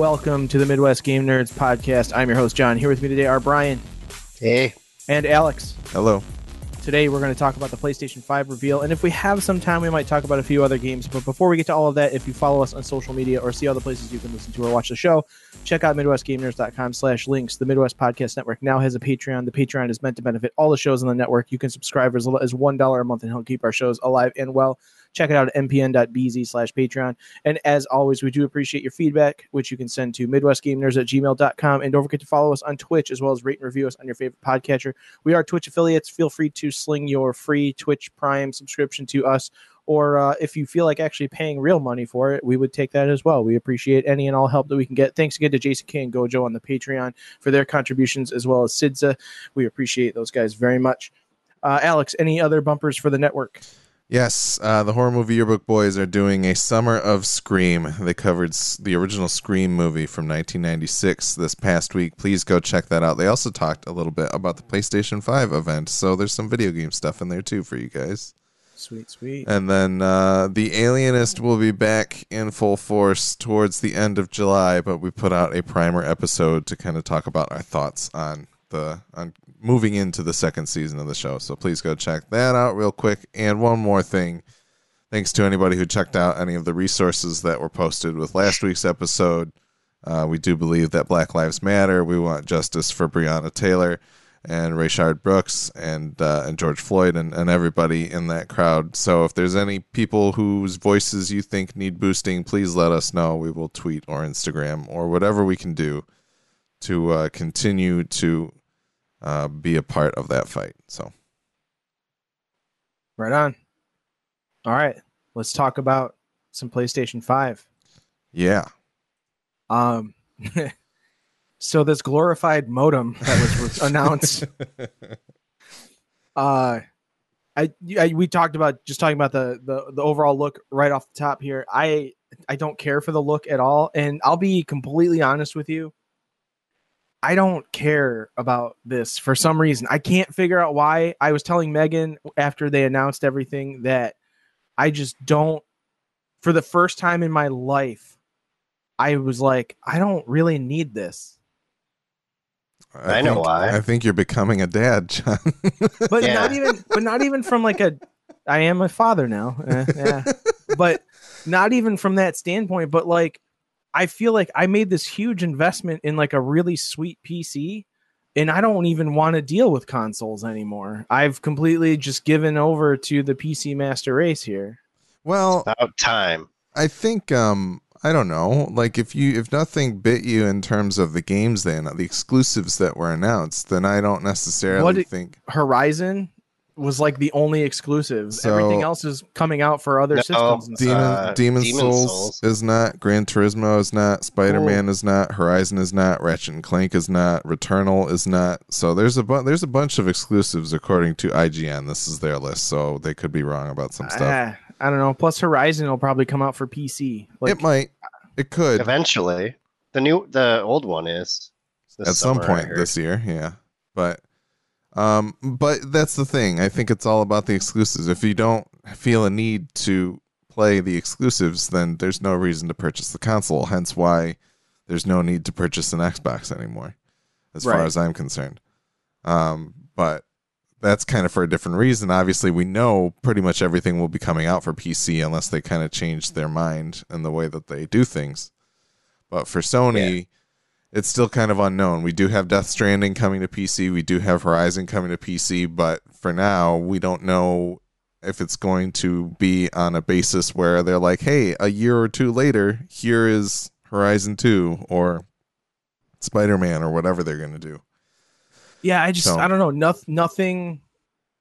welcome to the Midwest Game Nerds podcast. I'm your host, John. Here with me today are Brian Hey. and Alex. Hello. Today, we're going to talk about the PlayStation 5 reveal, and if we have some time, we might talk about a few other games. But before we get to all of that, if you follow us on social media or see other places you can listen to or watch the show, check out MidwestGameNerds.com slash links. The Midwest Podcast Network now has a Patreon. The Patreon is meant to benefit all the shows on the network. You can subscribe for as little as $1 a month and help keep our shows alive and well. Check it out at mpn.bz slash Patreon. And as always, we do appreciate your feedback, which you can send to midwestgamers at gmail.com. And don't forget to follow us on Twitch as well as rate and review us on your favorite podcatcher. We are Twitch affiliates. Feel free to sling your free Twitch Prime subscription to us. Or uh, if you feel like actually paying real money for it, we would take that as well. We appreciate any and all help that we can get. Thanks again to Jason K and Gojo on the Patreon for their contributions, as well as Sidza. We appreciate those guys very much. Uh, Alex, any other bumpers for the network? Yes, uh, the horror movie yearbook boys are doing a summer of Scream. They covered the original Scream movie from 1996 this past week. Please go check that out. They also talked a little bit about the PlayStation 5 event, so there's some video game stuff in there too for you guys. Sweet, sweet. And then uh, the Alienist will be back in full force towards the end of July, but we put out a primer episode to kind of talk about our thoughts on the on moving into the second season of the show. So please go check that out real quick. And one more thing, thanks to anybody who checked out any of the resources that were posted with last week's episode. Uh, we do believe that Black Lives Matter. We want justice for Breonna Taylor and Rayshard Brooks and uh, and George Floyd and, and everybody in that crowd. So if there's any people whose voices you think need boosting, please let us know. We will tweet or Instagram or whatever we can do to uh, continue to uh, be a part of that fight. So Right on. All right, let's talk about some PlayStation 5. yeah, Um, so this glorified modem that was was announced. Uh, I, I we talked about just talking about the, the the overall look right off the top here. I I don't care for the look at all, and I'll be completely honest with you. I don't care about this for some reason. I can't figure out why. I was telling Megan after they announced everything that I just don't. For the first time in my life, I was like, I don't really need this. I know think- why. I think you're becoming a dad, John. But Yeah. not even, but not even from like a. I am a father now. Eh, yeah, but not even from that standpoint. But like, I feel like I made this huge investment in like a really sweet PC, and I don't even want to deal with consoles anymore. I've completely just given over to the PC master race here. well, About time. I think um I don't know. Like if you if nothing bit you in terms of the games then the exclusives that were announced, then I don't necessarily What think Horizon was like the only exclusive. So- Everything else is coming out for other No, systems. And Demon stuff. Uh, Demon, Demon Souls, Souls. is not, Gran Turismo is not, Spider Man is not, Horizon is not, Ratchet and Clank is not, Returnal is not. So there's a bu- there's a bunch of exclusives according to IGN. This is their list, so they could be wrong about some stuff. Ah, I don't know. Plus, Horizon will probably come out for PC. Like, it might, it could Eventually. The new the old one is. at some summer, I point this year yeah but um but that's the thing. I think it's all about the exclusives. If you don't feel a need to play the exclusives then there's no reason to purchase the console. Hence why there's no need to purchase an xbox anymore as far as i'm concerned. Um but that's kind of for a different reason. Obviously we know pretty much everything will be coming out for pc unless they kind of change their mind in the way that they do things. But for sony it's still kind of unknown. We do have Death Stranding coming to PC. We do have Horizon coming to PC, but for now, we don't know if it's going to be on a basis where they're like, "Hey, a year or two later, here is Horizon 2 or Spider-Man or whatever they're going to do." yeah, I just So- I don't know. Nothing, nothing.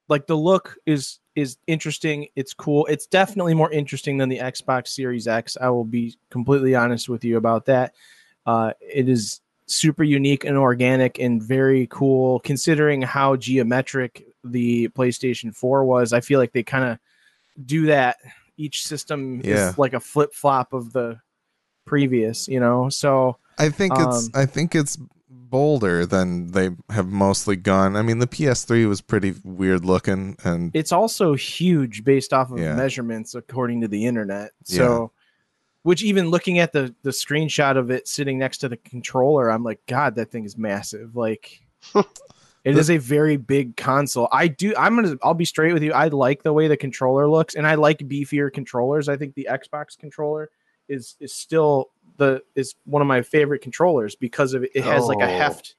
Like the look is is interesting. It's cool. It's definitely more interesting than the Xbox Series X. I will be completely honest with you about that. Uh, it is super unique and organic and very cool considering how geometric the PlayStation 4 was. I feel like they kind of do that. Each system Yeah. is like a flip flop of the previous, you know. So I think it's Um, I think it's bolder than they have mostly gone. I mean, the PS3 was pretty weird looking and it's also huge based off of Yeah. measurements according to the internet. So which even looking at the the screenshot of it sitting next to the controller, I'm like, God, that thing is massive. Like it is a very big console. I do I'm gonna I'll be straight with you. I like the way the controller looks and I like beefier controllers. I think the Xbox controller is is still the is one of my favorite controllers because of it, it has like a Oh. heft.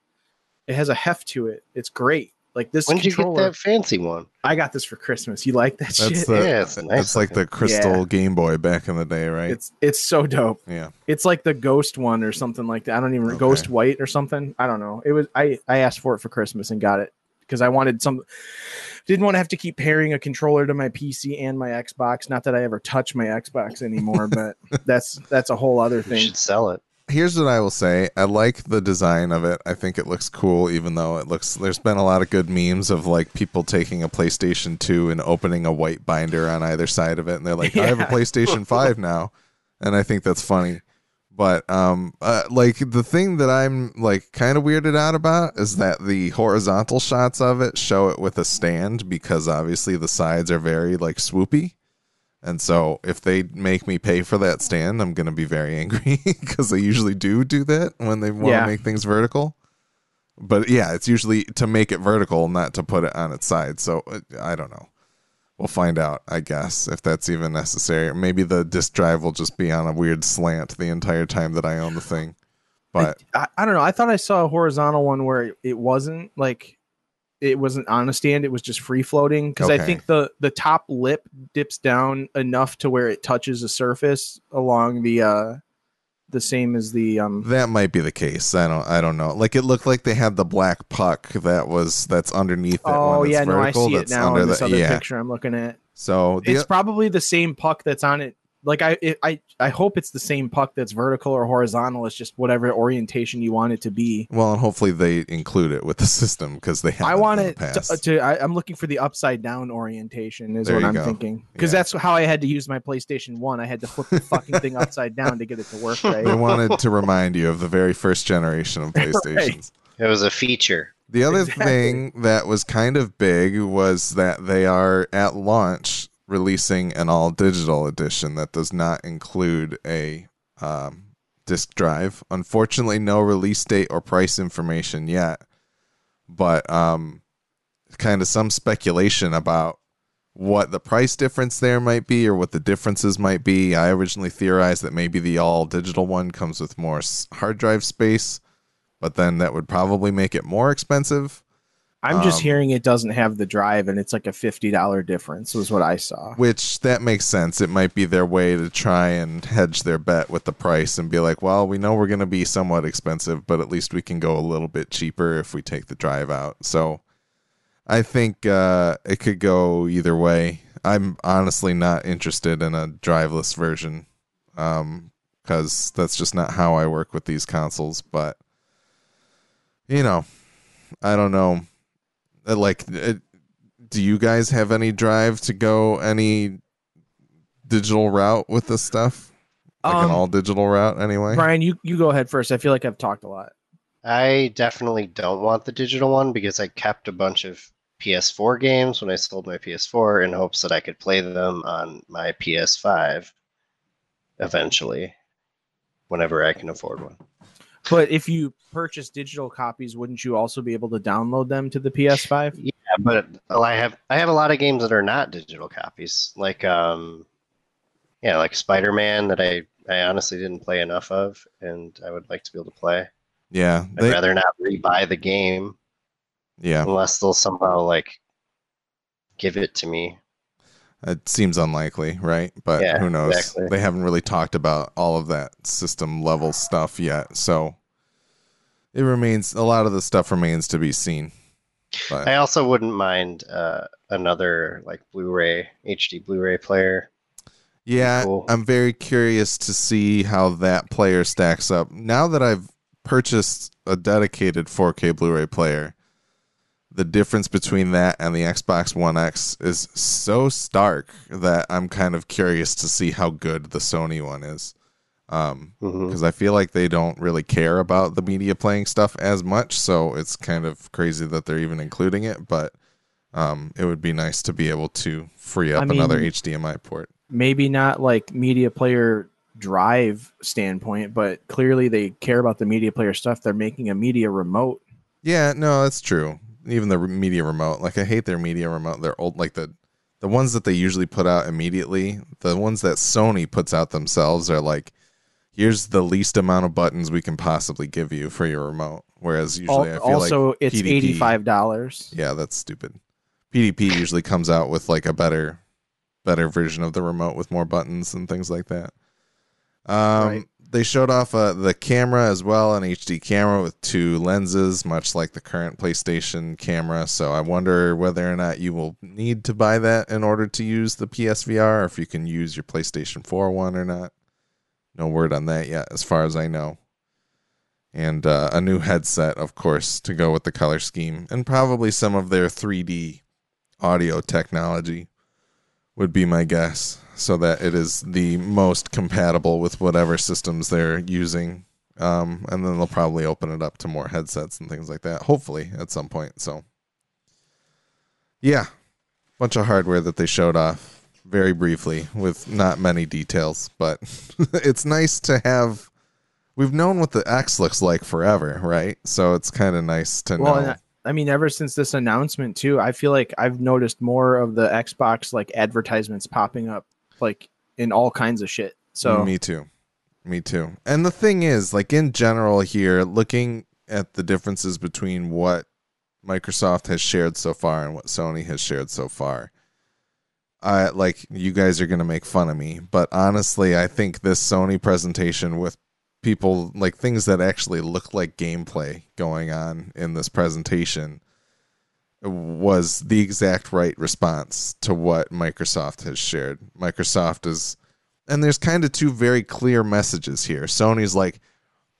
It has a heft to it. It's great. Like this When did you get that fancy one? I got this for Christmas. You like that That's shit? the Yeah, it's that's nice like the crystal Yeah. Game Boy back in the day, right? It's it's so dope. yeah. It's like the ghost one or something like that. I don't even Okay. ghost white or something. I don't know. It was I I asked for it for Christmas and got it because I wanted some didn't want to have to keep pairing a controller to my PC and my Xbox. Not that I ever touch my Xbox anymore, but that's that's a whole other You thing. should sell it. Here's what I will say. I like the design of it. I think it looks cool, even though it looks. There's been a lot of good memes of like people taking a PlayStation 2 and opening a white binder on either side of it, and they're like, "I have a PlayStation 5 now," and I think that's funny. But um, uh, like the thing that I'm like kind of weirded out about is that the horizontal shots of it show it with a stand because obviously the sides are very like swoopy. And so if they make me pay for that stand, I'm going to be very angry because they usually do do that when they want to Yeah. make things vertical. But yeah, it's usually to make it vertical, not to put it on its side. So uh, I don't know. We'll find out, I guess, if that's even necessary. Or maybe the disk drive will just be on a weird slant the entire time that I own the thing. But I, I don't know. I thought I saw a horizontal one where it, it wasn't like it wasn't on a stand. It was just free floating because I think the the top lip dips down enough to where it touches the surface along the uh the same as the um that might be the case. I don't. I don't know. Like it looked like they had the black puck that was that's underneath it. oh yeah no i see it now in this the- other yeah. picture i'm looking at So the, it's probably the same puck that's on it like I it, I I hope it's the same puck that's vertical or horizontal. It's just whatever orientation you want it to be. Well, and hopefully they include it with the system because they. I want in it the to, past. to I, I'm looking for the upside down orientation is There what I'm go. thinking because Yeah. that's how I had to use my PlayStation One. I had to flip the fucking thing upside down to get it to work they right. wanted to remind you of the very first generation of PlayStations. It was a feature. The other Exactly. thing that was kind of big was that they are at launch releasing an all digital edition that does not include a um, disk drive. Unfortunately, no release date or price information yet, but um, kind of some speculation about what the price difference there might be or what the differences might be. I originally theorized that maybe the all digital one comes with more hard drive space, but then that would probably make it more expensive. I'm just Um, hearing it doesn't have the drive and it's like a fifty dollar difference was what I saw. Which that makes sense. It might be their way to try and hedge their bet with the price and be like, well, we know we're going to be somewhat expensive, but at least we can go a little bit cheaper if we take the drive out. So I think uh, it could go either way. I'm honestly not interested in a driveless version because that's just not how I work with these consoles. But, you know, I don't know. Uh, Like, do you guys have any drive to go any digital route with this stuff? Like an Um, all digital route, anyway. Brian, you you go ahead first. I feel like I've talked a lot. I definitely don't want the digital one because I kept a bunch of PS4 games when I sold my PS4 in hopes that I could play them on my PS5 eventually, whenever I can afford one. But if you purchase digital copies, wouldn't you also be able to download them to the PS5? Yeah, but I have I have a lot of games that are not digital copies, like um, yeah, like Spider Man that I I honestly didn't play enough of, and I would like to be able to play. Yeah, I'd rather not rebuy the game yeah. unless they'll somehow like give it to me. It seems unlikely, right? But Yeah, who knows? exactly. They haven't really talked about all of that system level stuff yet, so it remains a lot of the stuff remains to be seen. But I also wouldn't mind uh, another like Blu-ray HD Blu-ray player. Yeah, Cool. I'm very curious to see how that player stacks up. Now that I've purchased a dedicated 4K Blu-ray player, the difference between that and the Xbox One X is so stark that I'm kind of curious to see how good the Sony one is. Um, Mhm. because I feel like they don't really care about the media playing stuff as much, so it's kind of crazy that they're even including it. But um, it would be nice to be able to free up I mean- another HDMI port. Maybe not like media player drive standpoint, but clearly they care about the media player stuff. They're making a media remote. Yeah, no, that's true. Even the media remote, like I hate their media remote. They're old, like the the ones that they usually put out immediately. The ones that Sony puts out themselves are like, here's the least amount of buttons we can possibly give you for your remote. Whereas usually, I Al- feel also, like it's eighty five dollars. Yeah, that's stupid. PDP usually comes out with like a better better version of the remote with more buttons and things like that. Um Right. They showed off uh, the camera as well, an HD camera with two lenses, much like the current PlayStation camera. So I wonder whether or not you will need to buy that in order to use the PSVR, or if you can use your PlayStation 4 one or not. No word on that yet, as far as I know. And uh, a new headset, of course, to go with the color scheme, and probably some of their 3D audio technology would be my guess, so that it is the most compatible with whatever systems they're using. Um, and then they'll probably open it up to more headsets and things like that, hopefully at some point. So, yeah, bunch of hardware that they showed off very briefly with not many details, but it's nice to have. We've known what the X looks like forever, right? So it's kind of nice to Well, know. I, I mean, ever since this announcement too, I feel like I've noticed more of the Xbox like advertisements popping up like in all kinds of shit. So me too. Me too. And the thing is, like in general here, looking at the differences between what Microsoft has shared so far and what Sony has shared so far. I like you guys are to make fun of me, but honestly, I think this Sony presentation with people like things that actually look like gameplay going on in this presentation was the exact right response to what Microsoft has shared. Microsoft is and there's kind of two very clear messages here. Sony's like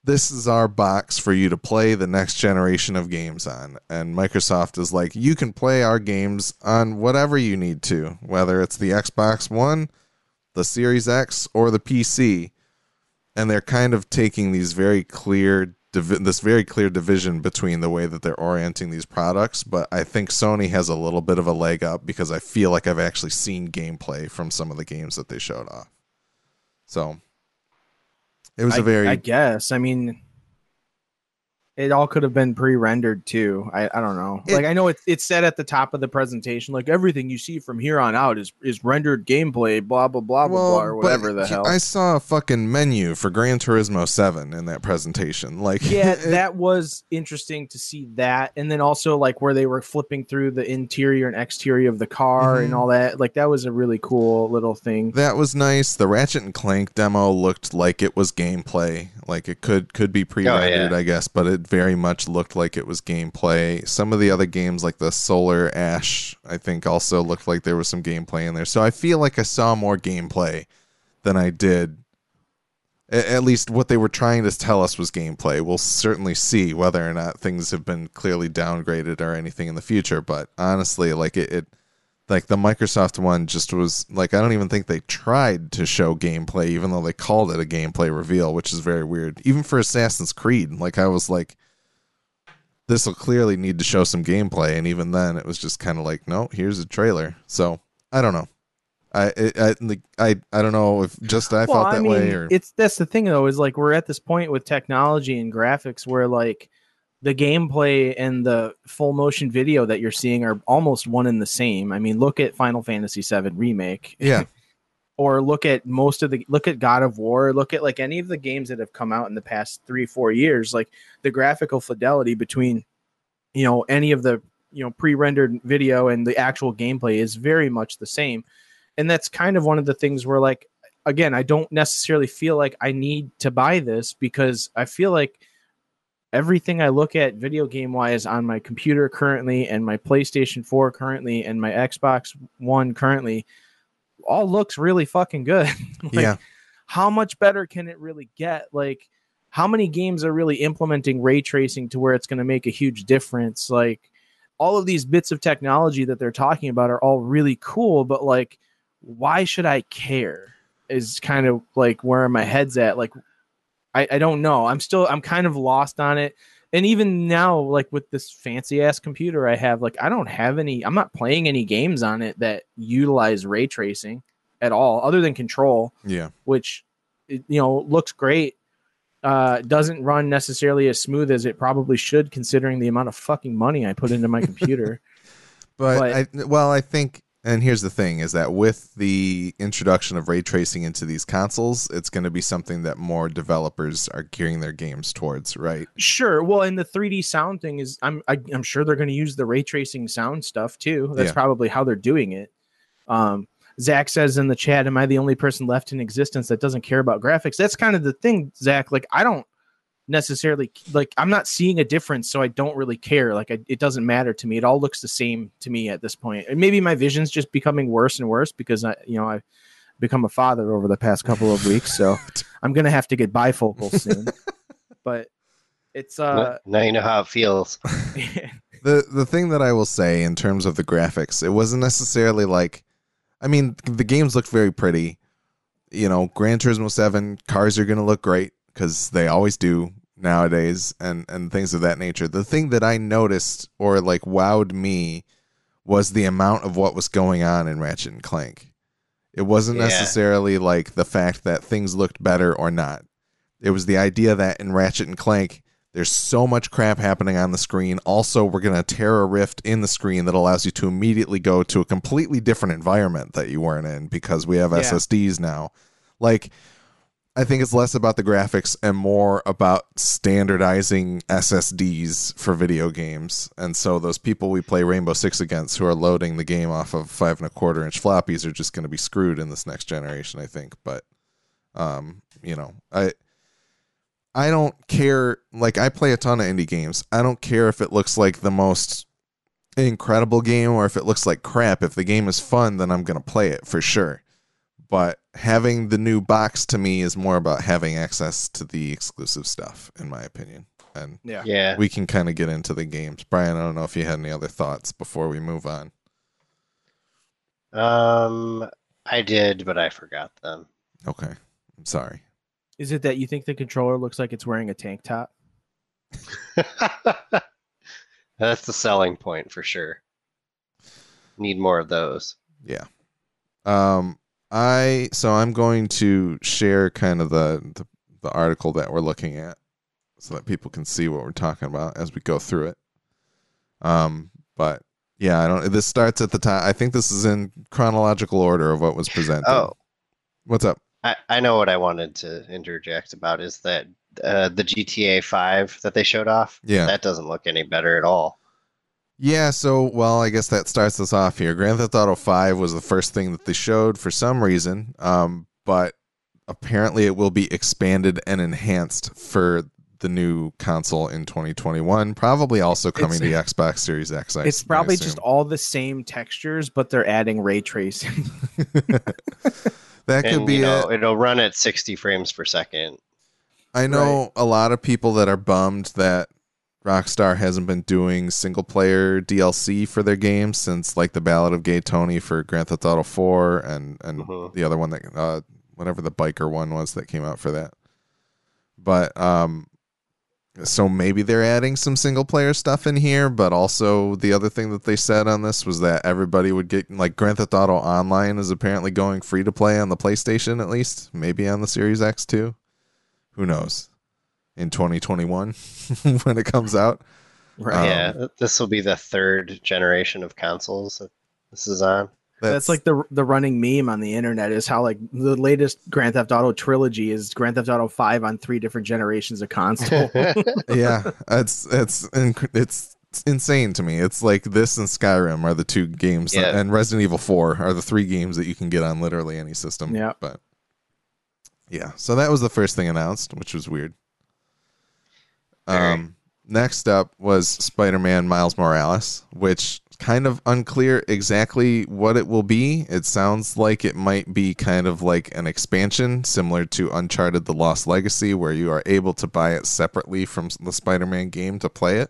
this is our box for you to play the next generation of games on. And Microsoft is like, you can play our games on whatever you need to, whether it's the Xbox One, the Series X, or the PC. And they're kind of taking these very clear, this very clear division between the way that they're orienting these products. But I think Sony has a little bit of a leg up because I feel like I've actually seen gameplay from some of the games that they showed off. So it was I, a very I guess. I mean, it all could have been pre-rendered too. I, I don't know. It- like I know it's it's said at the top of the presentation, like everything you see from here on out is is rendered gameplay, blah blah blah blah blah, or whatever the hell. I saw a fucking menu for Gran Turismo 7 in that presentation. Like yeah, it- that was interesting to see that, and then also like where they were flipping through the interior and exterior of the car and Mhm. all that. Like that was a really cool little thing. that was nice. The Ratchet and Clank demo looked like it was gameplay. Like it could could be pre-rendered, yeah. I guess, but it very much looked like it was gameplay. Some of the other games like the Solar Ash, I think also looked like there was some gameplay in there. So I feel like I saw more gameplay than I did at least what they were trying to tell us was gameplay. We'll certainly see whether or not things have been clearly downgraded or anything in the future. But honestly, like it, it like the Microsoft one just was like I don't even think they tried to show gameplay, even though they called it a gameplay reveal, which is very weird. Even for Assassin's Creed, like I was like, this will clearly need to show some gameplay, and even then, it was just kind of like, no, here's a trailer. So I don't know. I I I, I, I don't know if just I felt that way or it's that's the thing though is like we're at this point with technology and graphics where like the gameplay and the full motion video that you're seeing are almost one and the same. I mean, look at Final Fantasy VII remake, yeah. or look at most of the look at God of War, look at like any of the games that have come out in the past three four years. Like the graphical fidelity between you know any of the you know pre-rendered video and the actual gameplay is very much the same and that's kind of one of the things where like again i don't necessarily feel like i need to buy this because i feel like everything i look at video game wise on my computer currently and my playstation 4 currently and my xbox one currently all looks really fucking good. Like, yeah. how much better can it really get? Like how many games are really implementing ray tracing to where it's going to make a huge difference? Like all of these bits of technology that they're talking about are all really cool but like why should i care is kind of like where my head's at. Like I, I don't know i'm still i'm kind of lost on it and even now like with this fancy ass computer i have like i don't have any i'm not playing any games on it that utilize ray tracing at all other than control Yeah. which you know looks great. Uh, doesn't run necessarily as smooth as it probably should, considering the amount of fucking money I put into my computer. But, But- I, well, I think, and here's the thing: is that with the introduction of ray tracing into these consoles, it's going to be something that more developers are gearing their games towards, right? Sure. Well, and the 3D sound thing is, I'm I, I'm sure they're going to use the ray tracing sound stuff too. That's Yeah. probably how they're doing it. Um, Zach says in the chat, "Am I the only person left in existence that doesn't care about graphics?" That's kind of the thing, Zach. Like, I don't necessarily like. I'm not seeing a difference, so I don't really care. Like, I, it doesn't matter to me. It all looks the same to me at this point. And maybe my vision's just becoming worse and worse because I, you know, I've become a father over the past couple of weeks, so I'm gonna have to get bifocals soon. but it's uh now you know how it feels. the the thing that I will say in terms of the graphics, it wasn't necessarily like, I mean, the games looked very pretty. You know, Gran Turismo Seven cars are going to look great because they always do nowadays, and and things of that nature. The thing that I noticed or like wowed me was the amount of what was going on in Ratchet and Clank. It wasn't Yeah. necessarily like the fact that things looked better or not. It was the idea that in Ratchet and Clank, there's so much crap happening on the screen. Also, we're going to tear a rift in the screen that allows you to immediately go to a completely different environment that you weren't in because we have Yeah. SSDs now. Like, I think it's less about the graphics and more about standardizing SSDs for video games. And so those people we play Rainbow Six against who are loading the game off of five and a quarter inch floppies are just going to be screwed in this next generation, I think. But, um, you know, I. I don't care. Like, I play a ton of indie games. I don't care if it looks like the most incredible game or if it looks like crap. If the game is fun, then I'm going to play it for sure. But having the new box to me is more about having access to the exclusive stuff, in my opinion. And yeah. Yeah. we can kind of get into the games. Brian, I don't know if you had any other thoughts before we move on. Um, I did, but I forgot them. Okay. I'm sorry. Is it that you think the controller looks like it's wearing a tank top? That's the selling point for sure. Need more of those. Yeah. Um I so I'm going to share kind of the, the the article that we're looking at so that people can see what we're talking about as we go through it. Um but yeah, I don't this starts at the time. I think this is in chronological order of what was presented. Oh, What's up? I, I know what I wanted to interject about is that uh, the GTA 5 that they showed off, Yeah. that doesn't look any better at all. Yeah, so well, I guess that starts us off here. Grand Theft Auto 5 was the first thing that they showed for some reason, um, but apparently it will be expanded and enhanced for the new console in 2021. Probably also coming to the Xbox Series X. I it's probably assume. just all the same textures, but they're adding ray tracing. that could and, be you know, it. it'll run at 60 frames per second. I know a lot of people that are bummed that Rockstar hasn't been doing single player DLC for their games since like the Ballad of Gay Tony for Grand Theft Auto 4 and and Mhm. the other one that uh whatever the biker one was that came out for that. But um so maybe they're adding some single player stuff in here, but also the other thing that they said on this was that everybody would get like Grand Theft Auto Online is apparently going free to play on the PlayStation at least, maybe on the Series X too. Who knows? In 2021 when it comes out. right. Um, yeah, this will be the third generation of consoles that this is on. That's, like the the running meme on the internet is how like the latest Grand Theft Auto trilogy is Grand Theft Auto 5 on three different generations of console. yeah, it's it's inc- it's insane to me. It's like this and Skyrim are the two games, that- and Resident Evil Four are the three games that you can get on literally any system. Yeah. but yeah. So that was the first thing announced, which was weird. Um, next up was Spider-Man Miles Morales, which kind of unclear exactly what it will be. It sounds like it might be kind of like an expansion similar to Uncharted The Lost Legacy where you are able to buy it separately from the Spider-Man game to play it.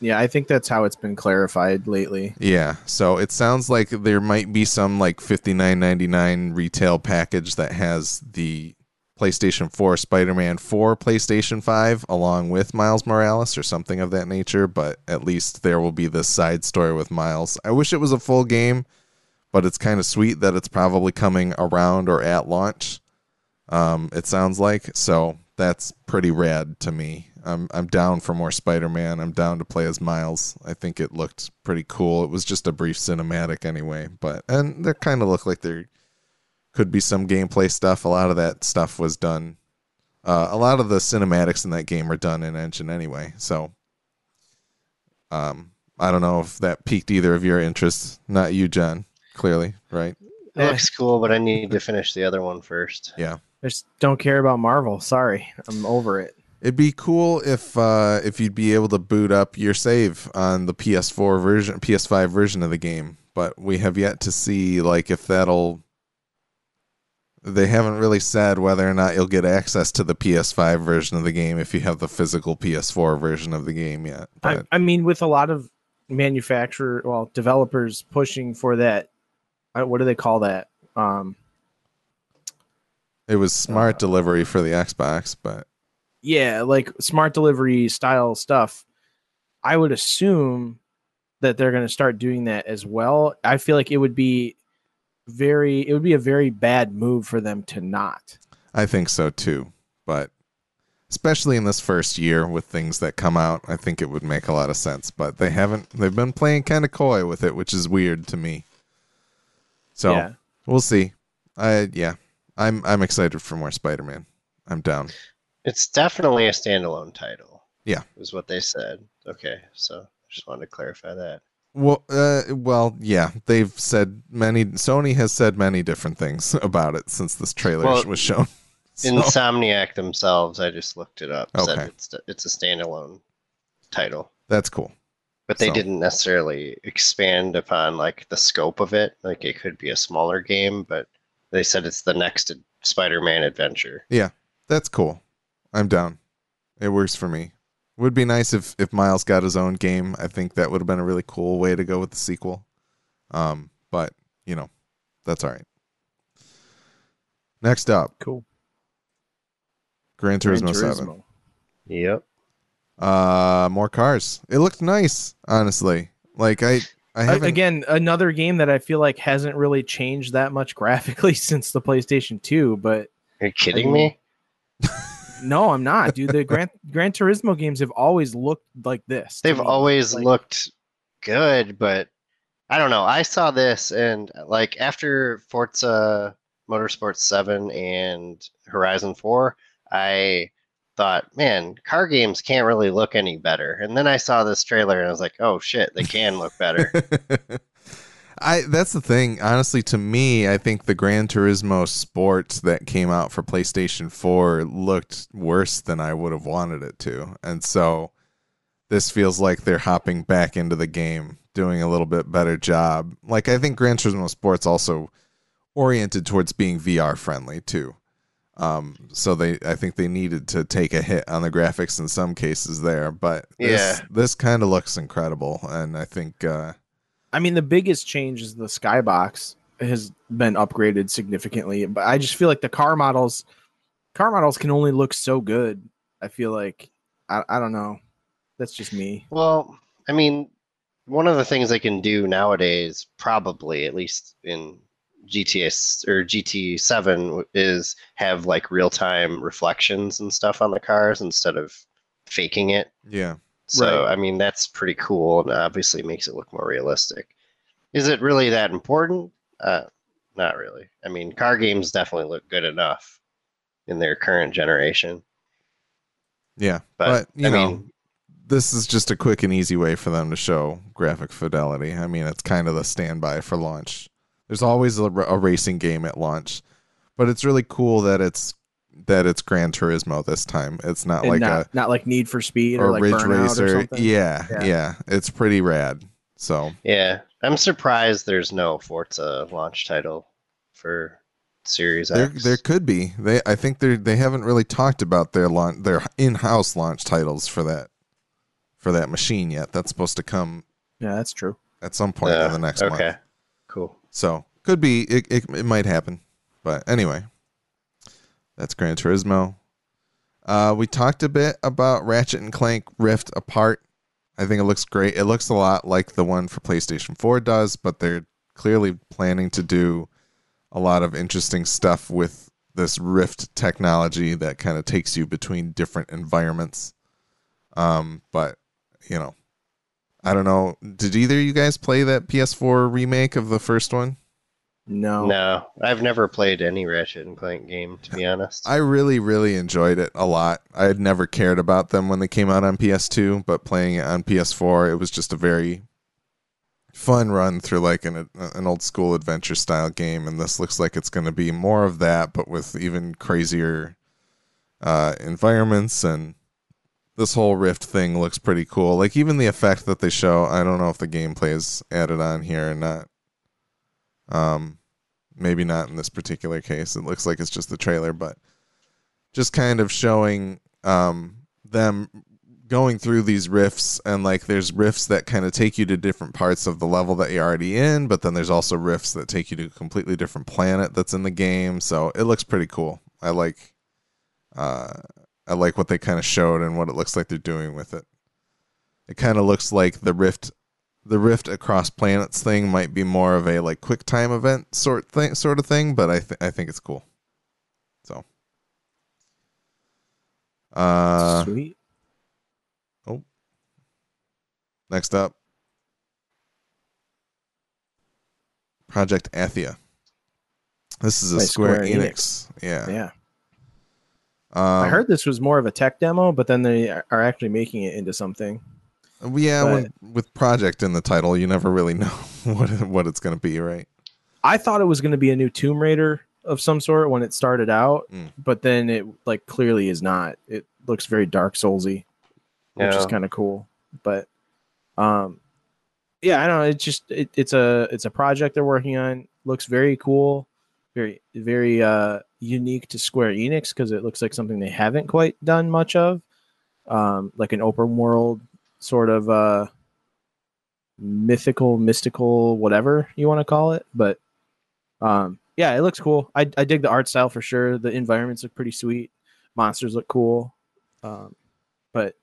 yeah, I think that's how it's been clarified lately. Yeah, so it sounds like there might be some like fifty nine ninety nine retail package that has the PlayStation 4 Spider Man for PlayStation 5 along with Miles Morales or something of that nature, but at least there will be this side story with Miles. I wish it was a full game, but it's kind of sweet that it's probably coming around or at launch. Um, it sounds like so that's pretty rad to me. I'm I'm down for more Spider-Man. I'm down to play as Miles. I think it looked pretty cool. It was just a brief cinematic anyway, but and they kind of look like there could be some gameplay stuff. A lot of that stuff was done. Uh, a lot of the cinematics in that game are done in engine anyway. So, um, I don't know if that piqued either of your interests. Not you, John. Clearly, right? It looks cool, but I need to finish the other one first. Yeah. I just don't care about Marvel. Sorry, I'm over it. It'd be cool if uh, if you'd be able to boot up your save on the PS4 version, PS5 version of the game, but we have yet to see like if that'll. They haven't really said whether or not you'll get access to the PS5 version of the game if you have the physical PS4 version of the game yet. I, I mean, with a lot of manufacturer, well, developers pushing for that. uh, What do they call that? Um, it was smart uh, delivery for the Xbox, but yeah, like smart delivery style stuff. I would assume that they're going to start doing that as well. I feel like it would be very, it would be a very bad move for them to not. I think so too. But especially in this first year with things that come out, I think it would make a lot of sense. But they haven't. They've been playing kind of coy with it, which is weird to me. So Yeah. we'll see. I yeah, I'm I'm excited for more Spider-Man. I'm down. It's definitely a standalone title. Yeah. is what they said. Okay, so just wanted to clarify that. Well, uh, well, yeah, they've said many. Sony has said many different things about it since this trailer Well, was shown. So- Insomniac themselves, I just looked it up. Said Okay. it's it's a standalone title, that's cool. but they So- didn't necessarily expand upon like the scope of it. Like it could be a smaller game, but they said it's the next Spider-Man adventure. Yeah, that's cool. I'm down. It works for me. Would be nice if if Miles got his own game. I think that would have been a really cool way to go with the sequel. Um, but you know, that's all right. Next up, Cool. Gran Gran Turismo, Seven. Yep. Uh, more cars. It looked nice, honestly. Like I, haven't. Again, another game that I feel like hasn't really changed that much graphically since the PlayStation 2, but Are you kidding I me? no, I'm not, dude. The Gran Gran Turismo games have always looked like this. They've me. always Like, looked good, but I don't know. I saw this and like after Forza Motorsport 7 and Horizon 4, I thought, man, car games can't really look any better. And then I saw this trailer and I was like, oh shit, they can look better. I that's the thing. Honestly, to me, I think the Gran Turismo Sports that came out for PlayStation 4 looked worse than I would have wanted it to. And so this feels like they're hopping back into the game, doing a little bit better job. Like I think Gran Turismo Sport's also oriented towards being VR friendly too. Um, so they, I think they needed to take a hit on the graphics in some cases there, but this, Yeah. this kind of looks incredible, and I think uh, I mean, the biggest change is the skybox has been upgraded significantly, but I just feel like the car models, car models can only look so good. I feel like I, I don't know. That's just me. well, I mean, one of the things they can do nowadays, probably at least in GTA s- or GT7, is have like real time reflections and stuff on the cars instead of faking it. yeah. So Right. I mean that's pretty cool and obviously makes it look more realistic. Is it really that important? Uh, not really. I mean, car games definitely look good enough in their current generation. Yeah, But, but, you I know, mean- this is just a quick and easy way for them to show graphic fidelity. I mean, it's kind of the standby for launch. There's always a, a racing game at launch, but it's really cool that it's that it's Gran Turismo this time. It's not And like not, a not like Need for Speed or, or, like Ridge Burnout or Racer. something. Yeah, yeah, Yeah. it's pretty rad. So Yeah, I'm surprised there's no Forza launch title for Series there X. there could be. They I think they they haven't really talked about their launch their in-house launch titles for that for that machine yet. That's supposed to come Yeah, that's true. at some point Uh, in the next okay, month. cool. So could be it, it. It might happen, but anyway, that's Gran Turismo. Uh, we talked a bit about Ratchet and Clank Rift Apart. I think it looks great. It looks a lot like the one for PlayStation 4 does, but they're clearly planning to do a lot of interesting stuff with this Rift technology that kind of takes you between different environments. Um, but you know, I don't know. Did either of you guys play that PS4 remake of the first one? No. No, I've never played any Ratchet and Clank game to be honest. I really, really enjoyed it a lot. I had never cared about them when they came out on PS2, but playing it on PS4, it was just a very fun run through like an an old school adventure style game. And this looks like it's going to be more of that, but with even crazier uh, environments and this whole Rift thing looks pretty cool. Like even the effect that they show, I don't know if the gameplay is added on here or not. Um, maybe not in this particular case. It looks like it's just the trailer, but just kind of showing um them going through these rifts and like there's rifts that kind of take you to different parts of the level that you're already in, but then there's also rifts that take you to a completely different planet that's in the game. So it looks pretty cool. I like uh I like what they kind of showed and what it looks like they're doing with it. It kind of looks like the rift the rift across planets thing might be more of a like quick time event sort thing sort of thing, but I th- I think it's cool. So uh Sweet. next up Project Athia. This is a By Square, Square Enix. Yeah. Yeah. Um, I heard this was more of a tech demo, but then they are actually making it into something. Yeah, but- with, with project in the title, you never really know what what it's going to be, right? I thought it was going to be a new Tomb Raider of some sort when it started out, Mm. but then it like clearly is not. It looks very Dark Soulsy, which is kind of cool. But um, yeah, I don't know. It's just it, it's a it's a project they're working on. Looks very cool, very very uh unique to Square Enix because it looks like something they haven't quite done much of, um, like an open world sort of uh mythical, mystical, whatever you want to call it. But um, yeah, it looks cool. I, I dig the art style for sure. The environments look pretty sweet. Monsters look cool. Um, but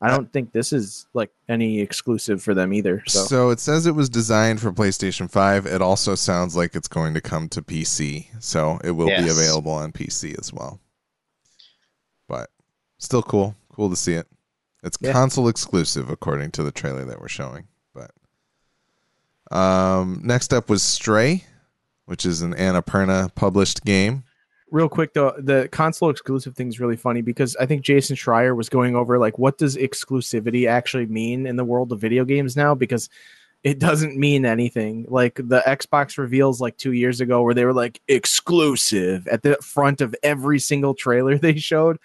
I don't think this is like any exclusive for them either. So. So, it says it was designed for PlayStation 5. It also sounds like it's going to come to PC. So it will be available on PC as well. But still cool. Cool to see it. It's Yeah. console exclusive according to the trailer that we're showing. But um next up was Stray, which is an Annapurna published game. real quick though, the console exclusive thing is really funny because I think Jason Schreier was going over like what does exclusivity actually mean in the world of video games now because it doesn't mean anything. Like the Xbox reveals like 2 years ago where they were like exclusive at the front of every single trailer they showed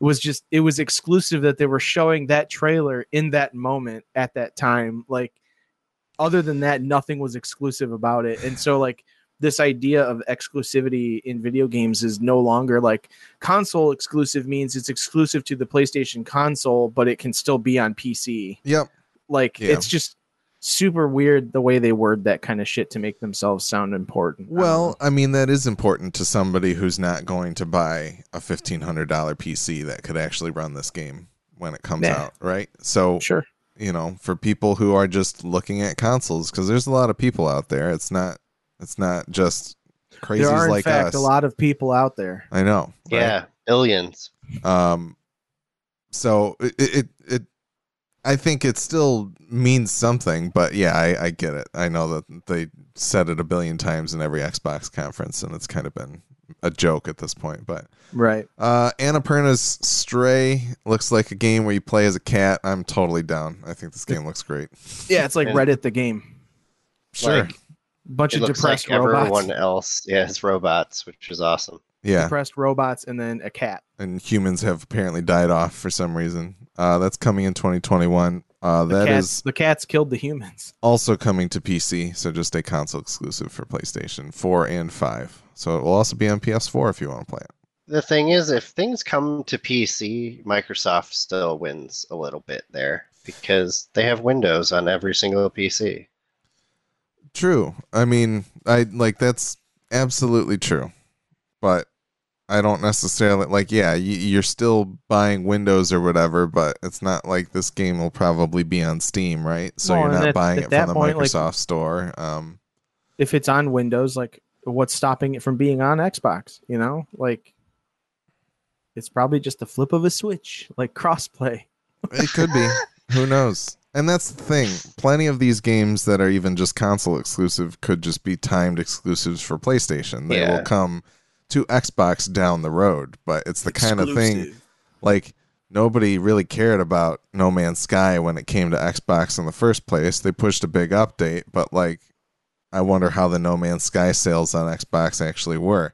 was just it was exclusive that they were showing that trailer in that moment at that time like other than that nothing was exclusive about it and so like this idea of exclusivity in video games is no longer like console exclusive means it's exclusive to the PlayStation console but it can still be on PC Yep. like Yeah. it's just super weird the way they word that kind of shit to make themselves sound important I don't Well, I mean that is important to somebody who's not going to buy a $1500 PC that could actually run this game when it comes Nah. out, right? So sure you know, for people who are just looking at consoles, because there's a lot of people out there. It's not, it's not just crazies there are in like fact us. a lot of people out there I know. right? Yeah, billions. Um. So it, it, it, I think it still means something, but yeah, I, I get it. I know that they said it a billion times in every Xbox conference, and it's kind of been a joke at this point. But right uh, Annapurna's Stray looks like a game where you play as a cat. I'm totally down. I think this game looks great. yeah it's like And- Reddit the game Sure. Like, bunch it of looks depressed like robots everyone else. Yeah, it's robots, which is awesome. Yeah. depressed robots and then a cat and humans have apparently died off for some reason. Uh, that's coming in 2021. Uh, the that cats is the cats killed the humans also coming to PC, so just a console exclusive for PlayStation 4 and 5. So it will also be on PS4 if you want to play it. The thing is, if things come to PC, Microsoft still wins a little bit there because they have Windows on every single PC. True. I mean, I like that's absolutely true, but I don't necessarily like. Yeah, you, you're still buying Windows or whatever, but it's not like this game will probably be on Steam, right? So No, you're not at- buying it from the point, like- Microsoft store. Um, if it's on Windows, like what's stopping it from being on Xbox? You know, like it's probably just a flip of a switch, like crossplay. It could be. Who knows? And that's the thing. Plenty of these games that are even just console exclusive could just be timed exclusives for PlayStation. They Yeah. will come to Xbox down the road, but it's the kind of thing like nobody really cared about No Man's Sky when it came to Xbox in the first place. They pushed a big update, but like I wonder how the No Man's Sky sales on Xbox actually were.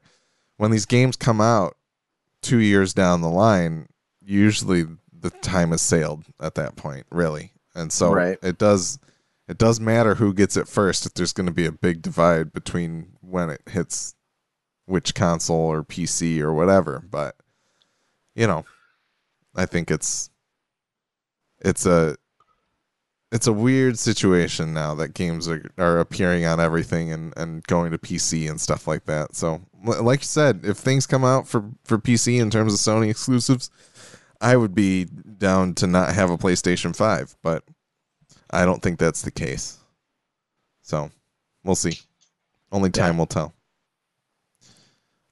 When these games come out 2 years down the line, usually the time has sailed at that point, really. And so Right. it does it does matter who gets it first if there's going to be a big divide between when it hits which console or PC or whatever, but you know, I think it's it's a it's a weird situation now that games are, are appearing on everything and, and going to PC and stuff like that. So, like you said, if things come out for, for PC in terms of Sony exclusives, I would be down to not have a PlayStation 5, but I don't think that's the case. So, we'll see. Only time will tell.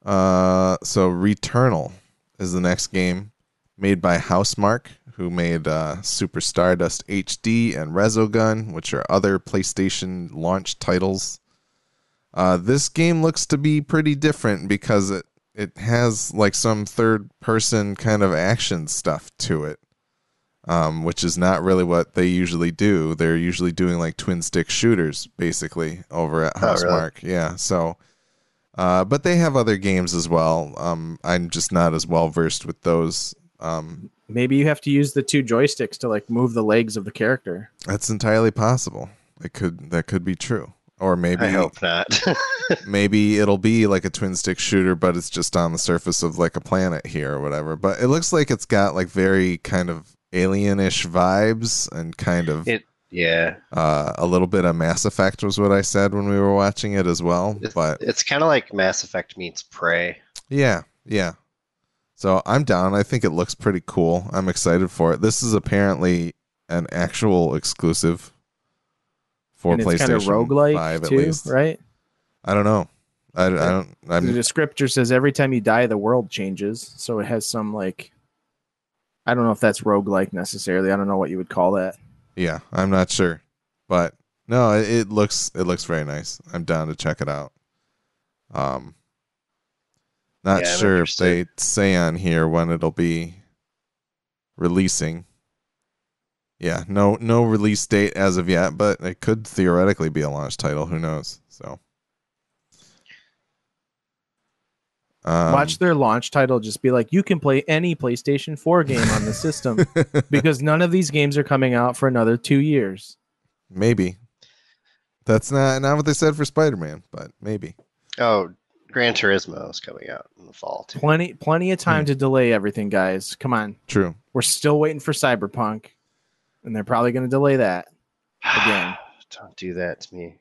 Uh, so Returnal is the next game made by Housemarque, who made uh, Super Stardust HD and Resogun, which are other PlayStation launch titles. Uh, this game looks to be pretty different because it it has like some third person kind of action stuff to it, um, which is not really what they usually do. They're usually doing like twin stick shooters, basically, over at Oh, really? Housemarque. Yeah, so. Uh, but they have other games as well. Um, I'm just not as well versed with those. Um, Maybe you have to use the two joysticks to like move the legs of the character. that's entirely possible. It could that could be true, or maybe I hope not. maybe it'll be like a twin stick shooter, but it's just on the surface of like a planet here or whatever. But it looks like it's got like very kind of alienish vibes and kind of it, yeah, uh, a little bit of Mass Effect was what I said when we were watching it as well. it's, But it's kind of like Mass Effect meets Prey. Yeah, yeah. So I'm down. I think it looks pretty cool. I'm excited for it. This is apparently an actual exclusive for and it's PlayStation kind of roguelike 5 at too, least. right? I don't know. I, I don't. the I'm descriptor says every time you die, the world changes. So it has some like, I don't know if that's roguelike necessarily. I don't know what you would call that. Yeah. I'm not sure, but no, it, it looks it looks very nice. I'm down to check it out. Um, not Yeah, sure if they say on here when it'll be releasing. Yeah, no no release date as of yet, but it could theoretically be a launch title. Who knows? So, um, Watch their launch title just be like, you can play any PlayStation 4 game on the system because none of these games are coming out for another two years. maybe that's not not what they said for Spider Man, but maybe. Oh, Gran Turismo is coming out in the fall too. Plenty, plenty of time Hmm. to delay everything, guys. Come on, True. we're still waiting for Cyberpunk, and they're probably going to delay that. Again. Don't do that to me.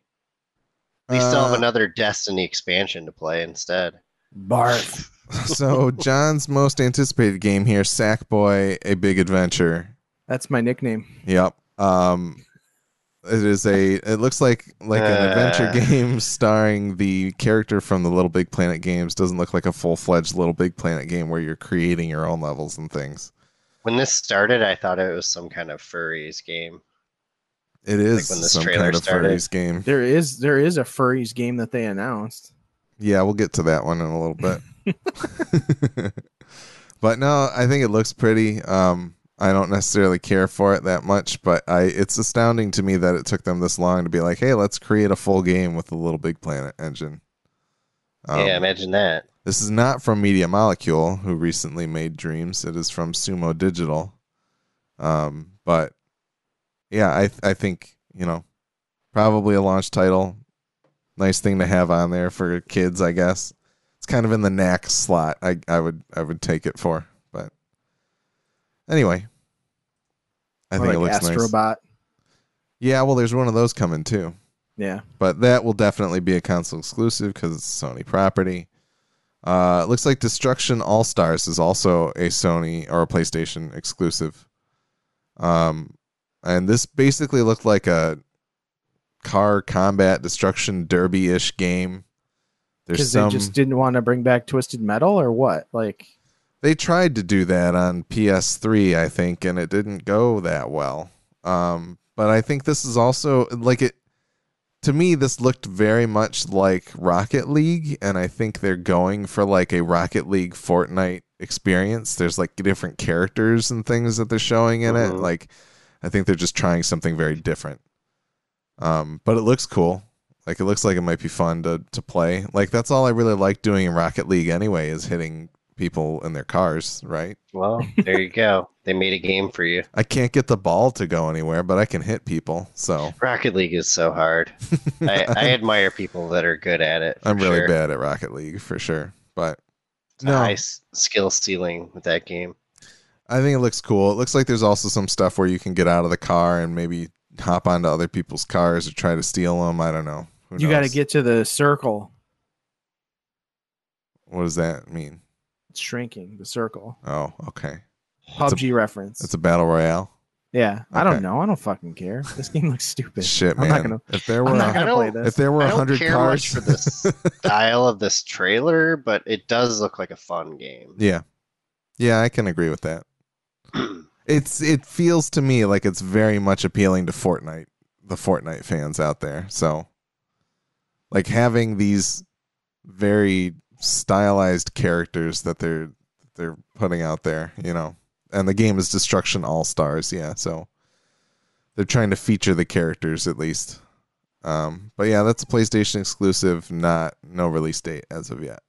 We still have Uh, another Destiny expansion to play instead. Barf. so John's most anticipated game here, Sackboy: A Big Adventure. That's my nickname. Yep. Um, it is a. It looks like like an adventure Uh. game starring the character from the Little Big Planet games. Doesn't look like a full fledged Little Big Planet game where you're creating your own levels and things. When this started, I thought it was some kind of furries game. It is when this some trailer kind of started. furries game. There is there is a furries game that they announced. Yeah, we'll get to that one in a little bit. but no, I think it looks pretty. Um, I don't necessarily care for it that much, but I it's astounding to me that it took them this long to be like, hey, let's create a full game with the Little Big Planet engine. Um, yeah, imagine that. This is not from Media Molecule, who recently made Dreams. It is from Sumo Digital. Um, but yeah, I I think you know probably a launch title. Nice thing to have on there for kids, I guess. It's kind of in the knack slot. I I would I would take it for, but anyway, I think it like looks nice. Astrobot. Yeah, well, there's one of those coming too Yeah. but that will definitely be a console exclusive because it's Sony property. Uh, it looks like Destruction All Stars is also a Sony or a PlayStation exclusive. Um, and this basically looked like a car combat destruction derby ish game. There's Because some they just didn't want to bring back Twisted Metal or what? Like, they tried to do that on PS3, I think, and it didn't go that well. Um, but I think this is also like it. To me, this looked very much like Rocket League, and I think they're going for like a Rocket League Fortnite experience. There's like different characters and things that they're showing in it. Mhm. Like, I think they're just trying something very different. Um, but it looks cool. Like it looks like it might be fun to to play. Like that's all I really like doing in Rocket League anyway is hitting people in their cars, right? Well, there you go. They made a game for you. I can't get the ball to go anywhere, but I can hit people. So Rocket League is so hard. I, I admire people that are good at it. I'm really sure. bad at Rocket League for sure. But It's No. high s- skill ceiling with that game. I think it looks cool. It looks like there's also some stuff where you can get out of the car and maybe hop onto other people's cars or try to steal them. I don't know. Who you got to get to the circle. What does that mean? It's shrinking, the circle. Oh, okay. PUBG reference. It's a battle royale. yeah, I don't know. I don't fucking care. This game looks stupid. Shit, I'm man. not gonna- if there I'm were not a- gonna I play don't- this. if there were I a hundred cars much for this style of this trailer, but it does look like a fun game. yeah, yeah, I can agree with that. It's it feels to me like it's very much appealing to Fortnite, the Fortnite fans out there. So, like having these very stylized characters that they're they're putting out there, you know, and the game is Destruction All Stars, yeah. So they're trying to feature the characters at least. Um, but yeah, that's a PlayStation exclusive, not no release date as of yet.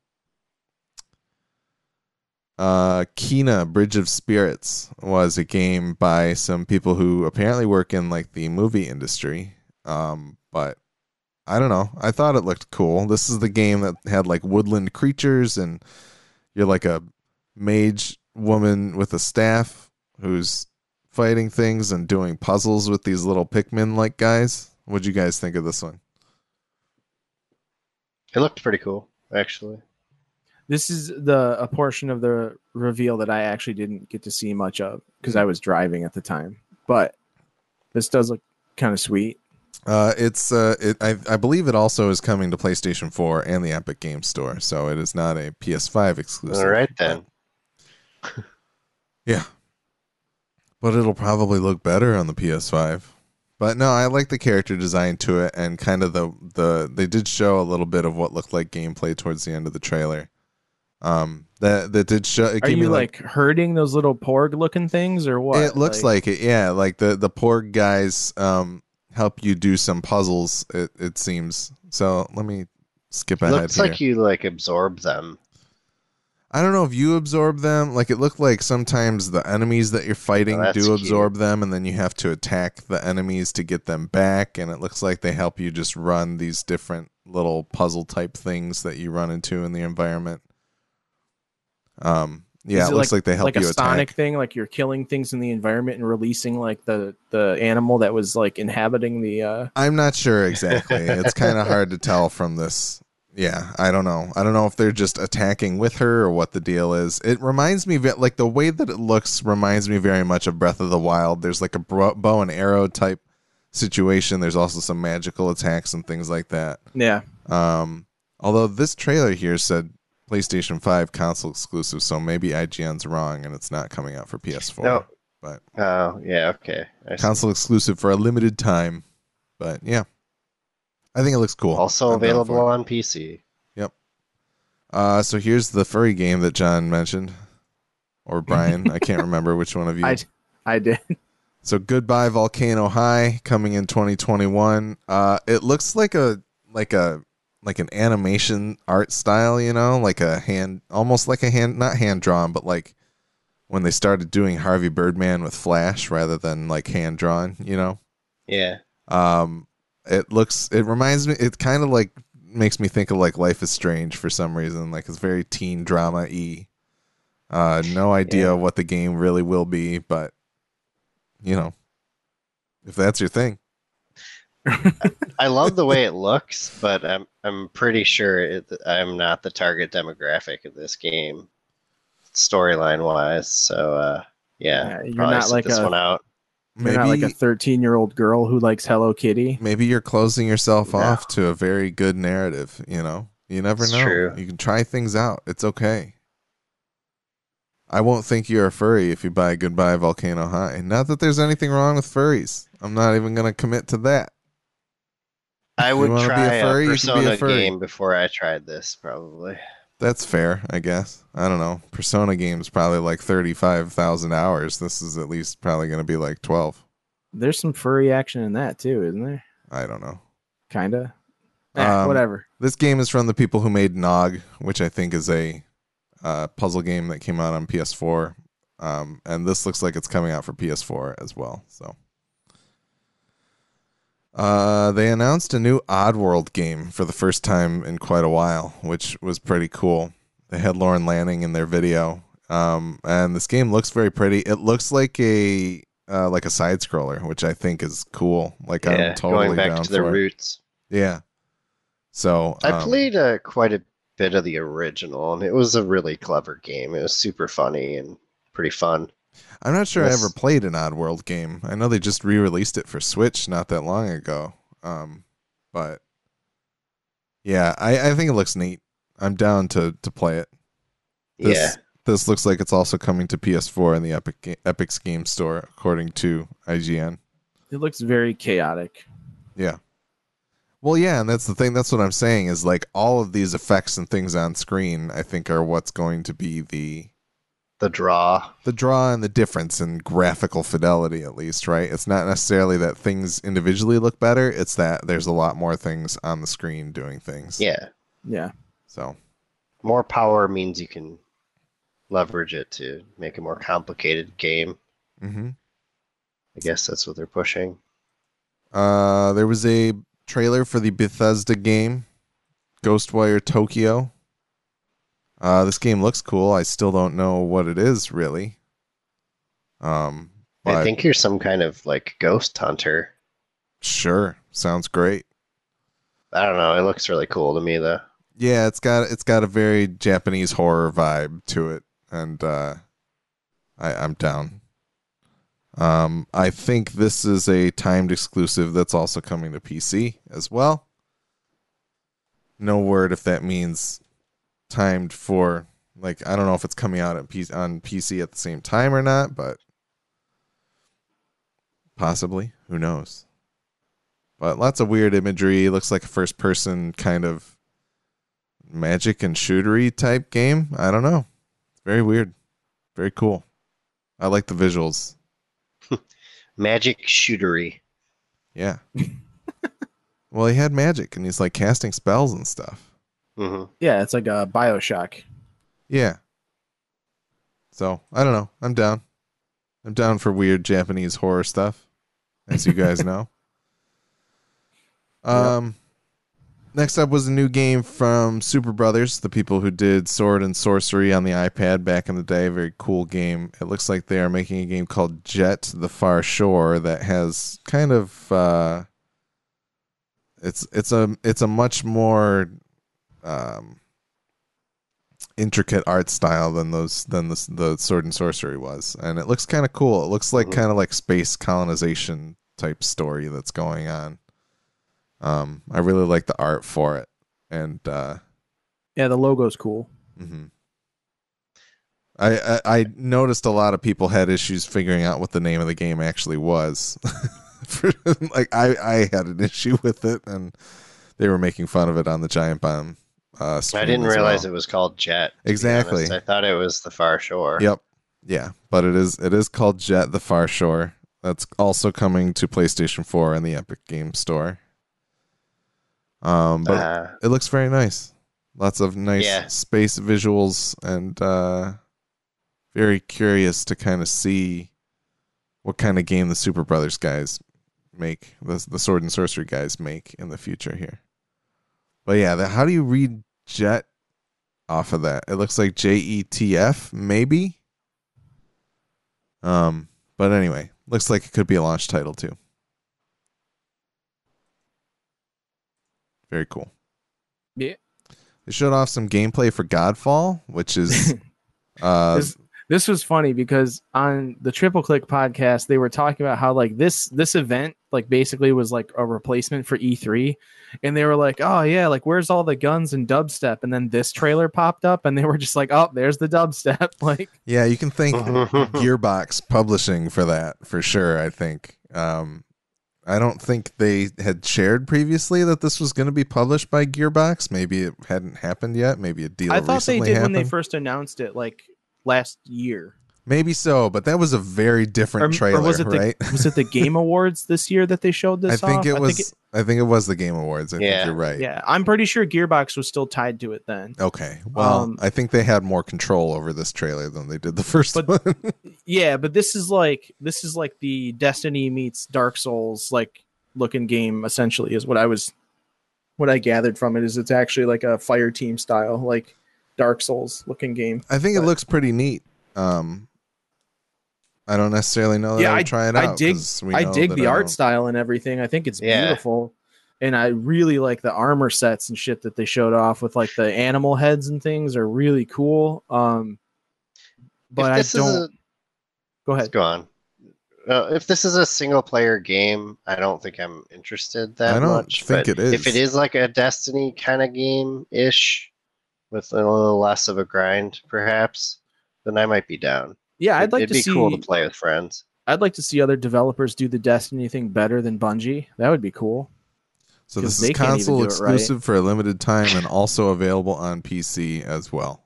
Uh, Kena Bridge of Spirits was a game by some people who apparently work in like the movie industry. Um, but I don't know. I thought it looked cool. This is the game that had like woodland creatures, and you're like a mage woman with a staff who's fighting things and doing puzzles with these little Pikmin like guys. What'd you guys think of this one? It looked pretty cool, actually. This is the a portion of the reveal that I actually didn't get to see much of because I was driving at the time. But this does look kind of sweet. Uh, it's uh, it, I I believe it also is coming to PlayStation 4 and the Epic Game Store, so it is not a PS5 exclusive. All right then. Yeah, but it'll probably look better on the PS5. But no, I like the character design to it, and kind of the the they did show a little bit of what looked like gameplay towards the end of the trailer. Um, that that did show. It Are gave you me like, hurting those little porg looking things or what? It looks like, it, yeah. Like the the poor guys um help you do some puzzles. It it seems. So let me skip It ahead looks here. like you like absorb them. I don't know if you absorb them. Like it looked like sometimes the enemies that you're fighting Oh, that's do cute. absorb them, and then you have to attack the enemies to get them back. And it looks like they help you just run these different little puzzle type things that you run into in the environment. Um, yeah, Is it looks like, they help like you a Sonic thing, like you're killing things in the environment and releasing like the the animal that was like inhabiting the. uh I'm not sure exactly. it's kind of hard to tell from this. Yeah, I don't know. I don't know if they're just attacking with her or what the deal is. It reminds me, like the way that it looks, reminds me very much of Breath of the Wild. There's like a bro- bow and arrow type situation. There's also some magical attacks and things like that. Yeah, Um, although this trailer here said PlayStation 5 console exclusive, so maybe IGN's wrong and it's not coming out for PS4. No. but Oh, yeah, okay. I see. console exclusive for a limited time. But yeah, I think it looks cool. Also I'm available on PC. Yep. Uh, so here's the furry game that John mentioned, or Brian. I can't remember which one of you. I I did. So goodbye Volcano High coming in 2021. Uh, it looks like a like a like an animation art style, you know, like a hand, almost like a hand, not hand drawn, but like when they started doing Harvey Birdman with Flash rather than like hand drawn, you know. Yeah. Um, it looks, it reminds me, it kind of like makes me think of like Life is Strange for some reason. Like it's very teen drama y. Uh, no idea Yeah. what the game really will be, but you know, if that's your thing, I love the way it looks, but I'm I'm pretty sure it, I'm not the target demographic of this game, storyline wise. So uh, yeah, Yeah, you're probably not like this a- one out. You're maybe not like a 13 year old girl who likes Hello Kitty. maybe you're closing yourself No. off to a very good narrative. You know, You never It's know. true. You can try things out. It's okay. I won't think you're a furry if you buy Goodbye Volcano High. Not that there's anything wrong with furries. I'm not even going to commit to that. I would wanna be a try a, furry, you can be a Persona furry. game before I tried this, probably. That's fair, I guess. I don't know. Persona game's probably like 35,000 hours. This is at least probably going to be like 12. There's some furry action in that too, isn't there? I don't know. Kinda. Eh, Um, whatever. This game is from the people who made GNOG, which I think is a uh, puzzle game that came out on PS4. Um, and this looks like it's coming out for PS4 as well. So, uh, they announced a new Oddworld game for the first time in quite a while, which was pretty cool. They had Lorne Lanning in their video, um, and this game looks very pretty. It looks like a uh, like a side scroller, which I think is cool. Like yeah, I'm totally going back down to the for it. roots. Yeah. So I um, played uh, quite a bit of the original, and it was a really clever game. It was super funny and pretty fun. I'm not sure I ever played an Oddworld game. I know they just re-released it for Switch not that long ago. Um, but yeah, I, I think it looks neat. I'm down to to play it. This, yeah, This looks like it's also coming to PS4 in the Epic Ga- Epic's Game Store, according to IGN. It looks very chaotic. Yeah. Well, yeah, and that's the thing. That's what I'm saying is like all of these effects and things on screen. I think are what's going to be the the draw. the draw and the difference in graphical fidelity at least right it's not necessarily that things individually look better it's that there's a lot more things on the screen doing things Yeah, Yeah. so more power means you can leverage it to make a more complicated game. hmm I guess that's what they're pushing. uh there was a trailer for the bethesda game ghostwire tokyo uh this game looks cool i still don't know what it is really um I think you're some kind of like ghost hunter. sure sounds great I don't know. It looks really cool to me though. yeah it's got it's got a very japanese horror vibe to it and uh i i'm down um i think this is a timed exclusive that's also coming to pc as well no word if that means timed for like i don't know if it's coming out on pc at the same time or not but possibly who knows but lots of weird imagery looks like a first person kind of magic and shootery type game. I don't know. It's very weird. Very cool. I like the visuals. Magic shootery. Yeah. well, he had magic and he's like casting spells and stuff. Hmm Yeah, it's like a Bioshock. Yeah. So, I don't know. I'm down. I'm down for weird Japanese horror stuff, as you guys know. Um next up was a new game from Superbrothers, the people who did Sword and Sworcery on the iPad back in the day. Very cool game. It looks like they are making a game called Jet the Far Shore that has kind of uh it's it's a it's a much more um intricate art style than those than the, the sword and Sworcery was and it looks kind of cool it looks like Mhm. kind of like space colonization type story that's going on um i really like the art for it and uh Yeah, the logo's cool. mhm. I, I i noticed a lot of people had issues figuring out what the name of the game actually was For- like i i had an issue with it and they were making fun of it on the giant bomb uh I didn't realize well. it was called Jet. Exactly. I thought it was the Far Shore. Yep. Yeah, but it is it is called Jet the Far Shore. That's also coming to PlayStation 4 and the Epic Game Store. Um but Uh, it looks very nice. Lots of nice Yeah. space visuals and uh very curious to kind of see what kind of game the Superbrothers guys make, the the Sword and Sworcery guys make in the future here. But yeah, the, how do you read Jet off of that? It looks like J E T F, maybe. Um, but anyway, looks like it could be a launch title too. Very cool. Yeah. They showed off some gameplay for Godfall, which is uh This- this was funny because on the Triple Click podcast, they were talking about how like this this event like basically was like a replacement for E3, and they were like, oh yeah, like where's all the guns and dubstep? And then this trailer popped up, and they were just like, oh, there's the dubstep. Like, Yeah, you can thank Gearbox Publishing for that for sure. I think. Um, I don't think they had shared previously that this was going to be published by Gearbox. Maybe it hadn't happened yet. Maybe a deal. I thought they recently did when they first announced it, like last year. Maybe so, but that was a very different Or, trailer, or was it the right? was it the Game Awards this year that they showed this? I this? think off? it was. I think, it, was the Game Awards. I Yeah. think you're right. yeah, I'm pretty sure Gearbox was still tied to it then. Okay. Well, Um, I think they had more control over this trailer than they did the first But- one. Yeah, but this is like this is like the Destiny meets Dark Souls like looking game essentially is what I was what I gathered from it is it's actually like a fire team style like Dark Souls looking game. I think it looks pretty neat. Um, I don't necessarily know that Yeah, I I- would try it I out. dig 'cause we I dig the I art style and everything. I think it's Yeah. beautiful. And I really like the armor sets and shit that they showed off with like the animal heads and things are really cool. Um but I don't a, go ahead. go on. Uh, if this is a single player game, I don't think I'm interested that much. I don't much. think but it If it is. is like a Destiny kind of game ish, with a little less of a grind, perhaps, then I might be down. Yeah, I'd like It'd to be see cool to play with friends. I'd like to see other developers do the Destiny thing better than Bungie. That would be cool. So 'cause this is they can't even console do it right. exclusive for a limited time and also available on PC as well.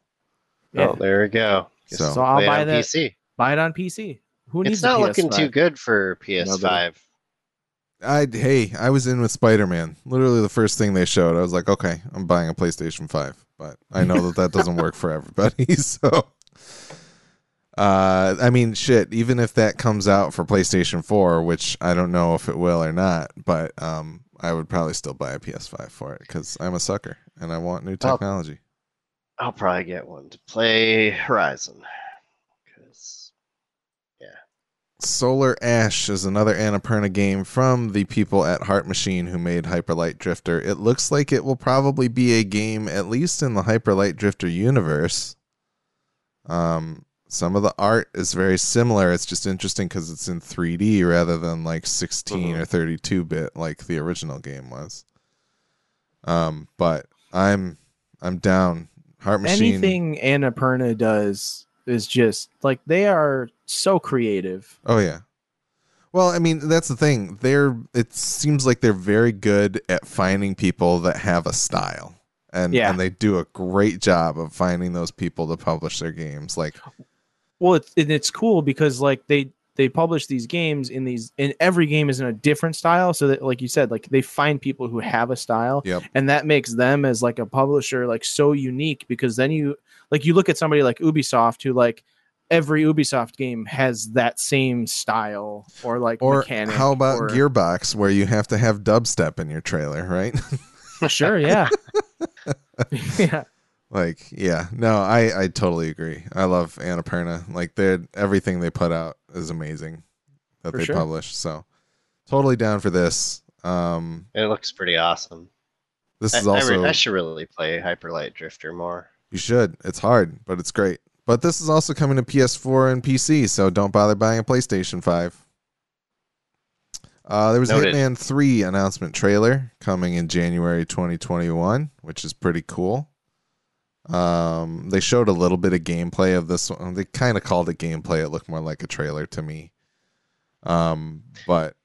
Yeah. Oh, there we go. So- So I'll buy that. PC. Buy it on PC. Who needs It's not a looking PS5? too good for PS5. I hey, I was in with Spider Man. Literally the first thing they showed, I was like, okay, I'm buying a PlayStation Five. But I know that that doesn't work for everybody. So, uh, I mean, shit. Even if that comes out for PlayStation Four, which I don't know if it will or not, but um, I would probably still buy a PS5 for it because I'm a sucker and I want new technology. I'll probably get one to play Horizon. Solar Ash is another Annapurna game from the people at Heart Machine who made Hyperlight Drifter. It looks like it will probably be a game, at least in the Hyperlight Drifter universe. Um, some of the art is very similar. It's just interesting because it's in 3D rather than like 16 Mhm. or 32 bit like the original game was. Um, but I'm I'm down. Heart Machine. Anything Annapurna does is just like they are so creative. Oh yeah. Well, I mean, that's the thing. They're it seems like they're very good at finding people that have a style. And Yeah. and they do a great job of finding those people to publish their games. Like Well, it's and it's cool because like they they publish these games in these and every game is in a different style so that like you said like they find people who have a style Yep. and that makes them as like a publisher like so unique because then you like you look at somebody like Ubisoft who like every Ubisoft game has that same style or like or mechanic how about or- Gearbox where you have to have dubstep in your trailer, right? sure yeah yeah like, yeah. No, I I totally agree. I love Annapurna. Like they everything they put out is amazing that For they sure. publish. So totally down for this. Um It looks pretty awesome. this I, is I also re- I should really play Hyperlight Drifter more. You should. It's hard, but it's great. But this is also coming to PS4 and PC, so don't bother buying a PlayStation 5. Uh, there was a Hitman 3 announcement trailer coming in January 2021, which is pretty cool. Um, they showed a little bit of gameplay of this one. They kind of called it gameplay. It looked more like a trailer to me. Um, but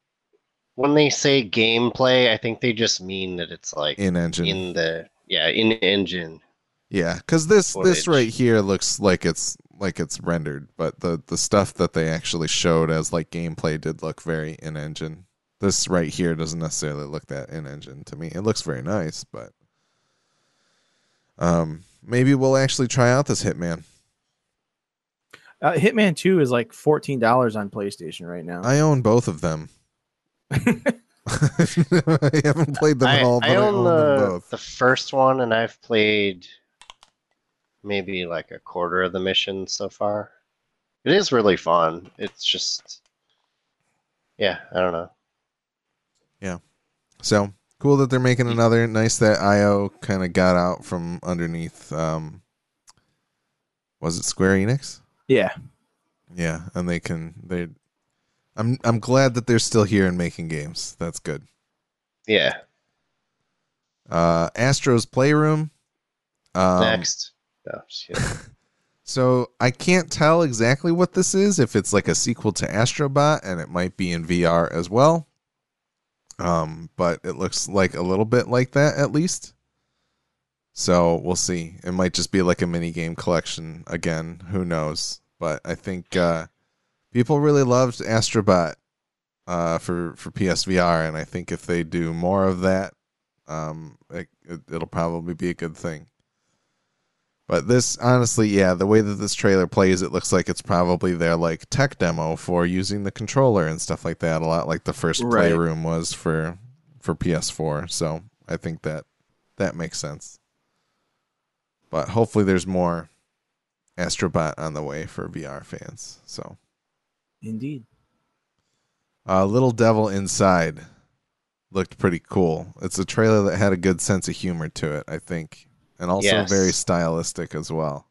When they say gameplay, I think they just mean that it's like in engine. in the yeah in engine. Yeah, because this this right here looks like it's like it's rendered, but the the stuff that they actually showed as like gameplay did look very in engine. This right here doesn't necessarily look that in engine to me. It looks very nice, but um, maybe we'll actually try out this Hitman. uh, Hitman 2 is like $14 on PlayStation right now I own both of them. I haven't played them I, all, but I I own own them the both. the first one, and I've played maybe like a quarter of the mission so far. It is really fun. It's just yeah, I don't know. Yeah. So cool that they're making another. Nice that IO kind of got out from underneath. Um, was it Square Enix? Yeah. Yeah, and they can they I'm I'm glad that they're still here and making games. That's good. Yeah. Uh Astro's Playroom. Um, Next. No, just. So I can't tell exactly what this is. If it's like a sequel to Astrobot, and it might be in VR as well. Um, but it looks like a little bit like that at least. So we'll see. It might just be like a mini game collection again. Who knows? But I think uh, people really loved Astrobot uh, for for PSVR, and I think if they do more of that, um, it, it, it'll probably be a good thing. But this, honestly, yeah, the way that this trailer plays, it looks like it's probably their like tech demo for using the controller and stuff like that. A lot like the first Right. playroom was for for PS4. So I think that that makes sense. But hopefully, there's more Astrobot on the way for VR fans. So, Indeed. uh, Little Devil Inside looked pretty cool. It's a trailer that had a good sense of humor to it, I think, and also Yes. very stylistic as well.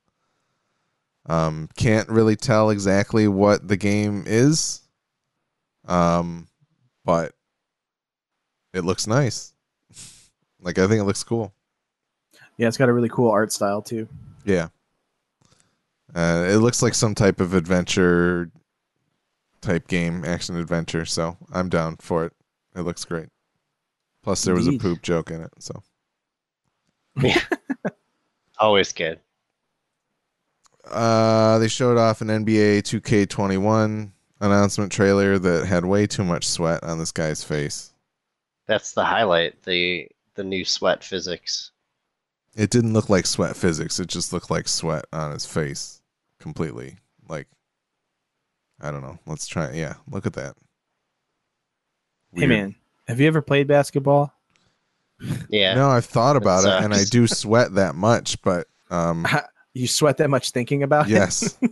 Um, can't really tell exactly what the game is, um, but it looks nice. like I think it looks cool. Yeah, it's got a really cool art style too. Yeah. Uh, it looks like some type of adventure type game, action adventure. So I'm down for it. It looks great. Plus, there was a poop joke in it. So Always good. uh, they showed off an NBA 2K21 announcement trailer that had way too much sweat on this guy's face. That's the highlight. The the new sweat physics. It didn't look like sweat physics. It just looked like sweat on his face completely. Like, I don't know. Let's try. it. Yeah, look at that. Hey man, have you ever played basketball? Yeah. No, I've thought about it, and I do sweat that much, but um, You sweat that much thinking about it? yes.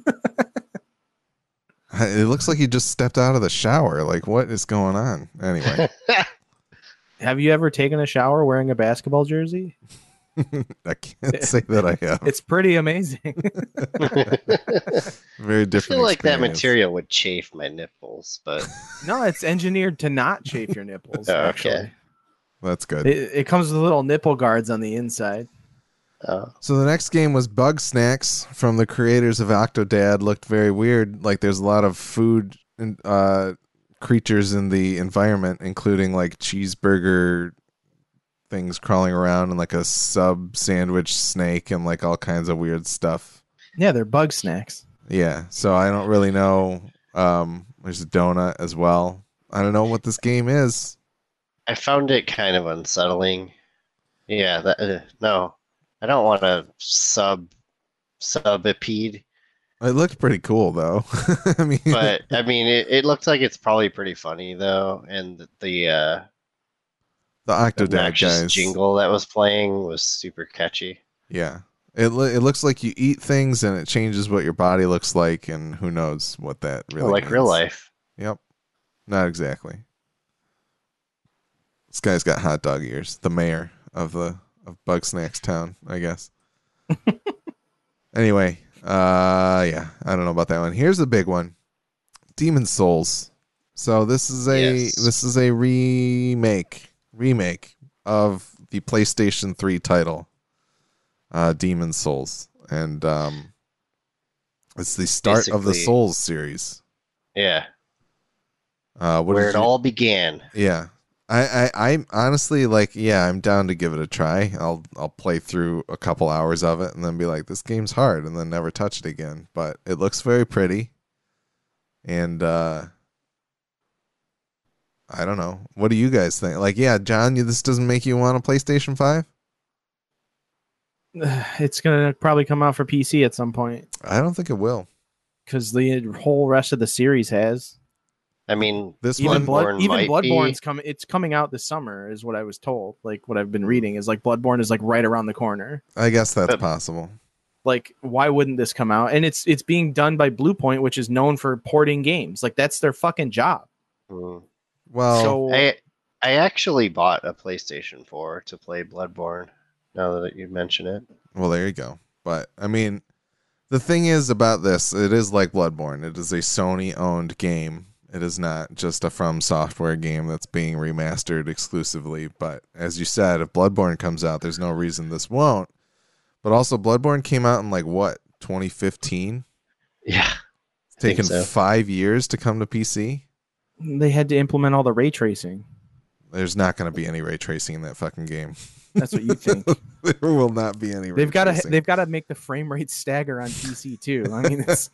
it looks like you just stepped out of the shower. Like, what is going on? Anyway, Have you ever taken a shower wearing a basketball jersey? I can't say that I have. It's pretty amazing. Very different. I feel like that material would chafe my nipples, but no, it's engineered to not chafe your nipples. Oh, okay. Actually, That's good. it, it comes with little nipple guards on the inside. uh, So the next game was Bugsnax from the creators of Octodad. Looked very weird. Like there's a lot of food and uh, creatures in the environment, including like cheeseburger things crawling around and like a sub sandwich snake and like all kinds of weird stuff. Yeah, they're bug snacks. Yeah. So I don't really know. Um, there's a donut as well. I don't know what this game is. I found it kind of unsettling. Yeah, that uh, no, I don't want to sub subipede, It looked pretty cool though. I mean, but I mean, it, it looks like it's probably pretty funny though, and the, the uh, the Octodad guys. jingle that was playing was super catchy. Yeah. It lo- it looks like you eat things and it changes what your body looks like and who knows what that really like real life. Yep. Not exactly. This guy's got hot dog ears. The mayor of the of Bugsnax Town, I guess. anyway, uh yeah, I don't know about that one. Here's the big one. Demon Souls. So this is a Yes. this is a remake remake of the PlayStation 3 title uh Demon Souls and um it's the start of the Souls series. Yeah, Uh where it you- all began. yeah. I, I I'm honestly like yeah I'm down to give it a try. I'll I'll play through a couple hours of it and then be like this game's hard and then never touch it again. But it looks very pretty, and uh I don't know. What do you guys think? Like yeah, John, you, this doesn't make you want a PlayStation Five? It's gonna probably come out for PC at some point I don't think it will. because the whole rest of the series has. I mean, This Even one, blood, Bloodborne even Bloodborne's be- coming. It's coming out this summer, is what I was told. Like what I've been reading is like Bloodborne is like right around the corner. I guess that's But- possible. Like why wouldn't this come out? And it's it's being done by Bluepoint, which is known for porting games. Like that's their fucking job. mm, Well, so I I actually bought a PlayStation 4 to play Bloodborne. Now that you mention it, Well, there you go. But I mean, The thing is about this, it is like Bloodborne. It is a Sony owned game. It is not just a From Software game that's being remastered exclusively. But as you said, if Bloodborne comes out, there's no reason this won't. But also, Bloodborne came out in like what 2015. Yeah. It's taken so. five years to come to PC. They had to implement all the ray tracing. There's not going to be any ray tracing in that fucking game. That's what you think. there will not be any. they've got to they've got to make the frame rate stagger on PC too. I mean, it's,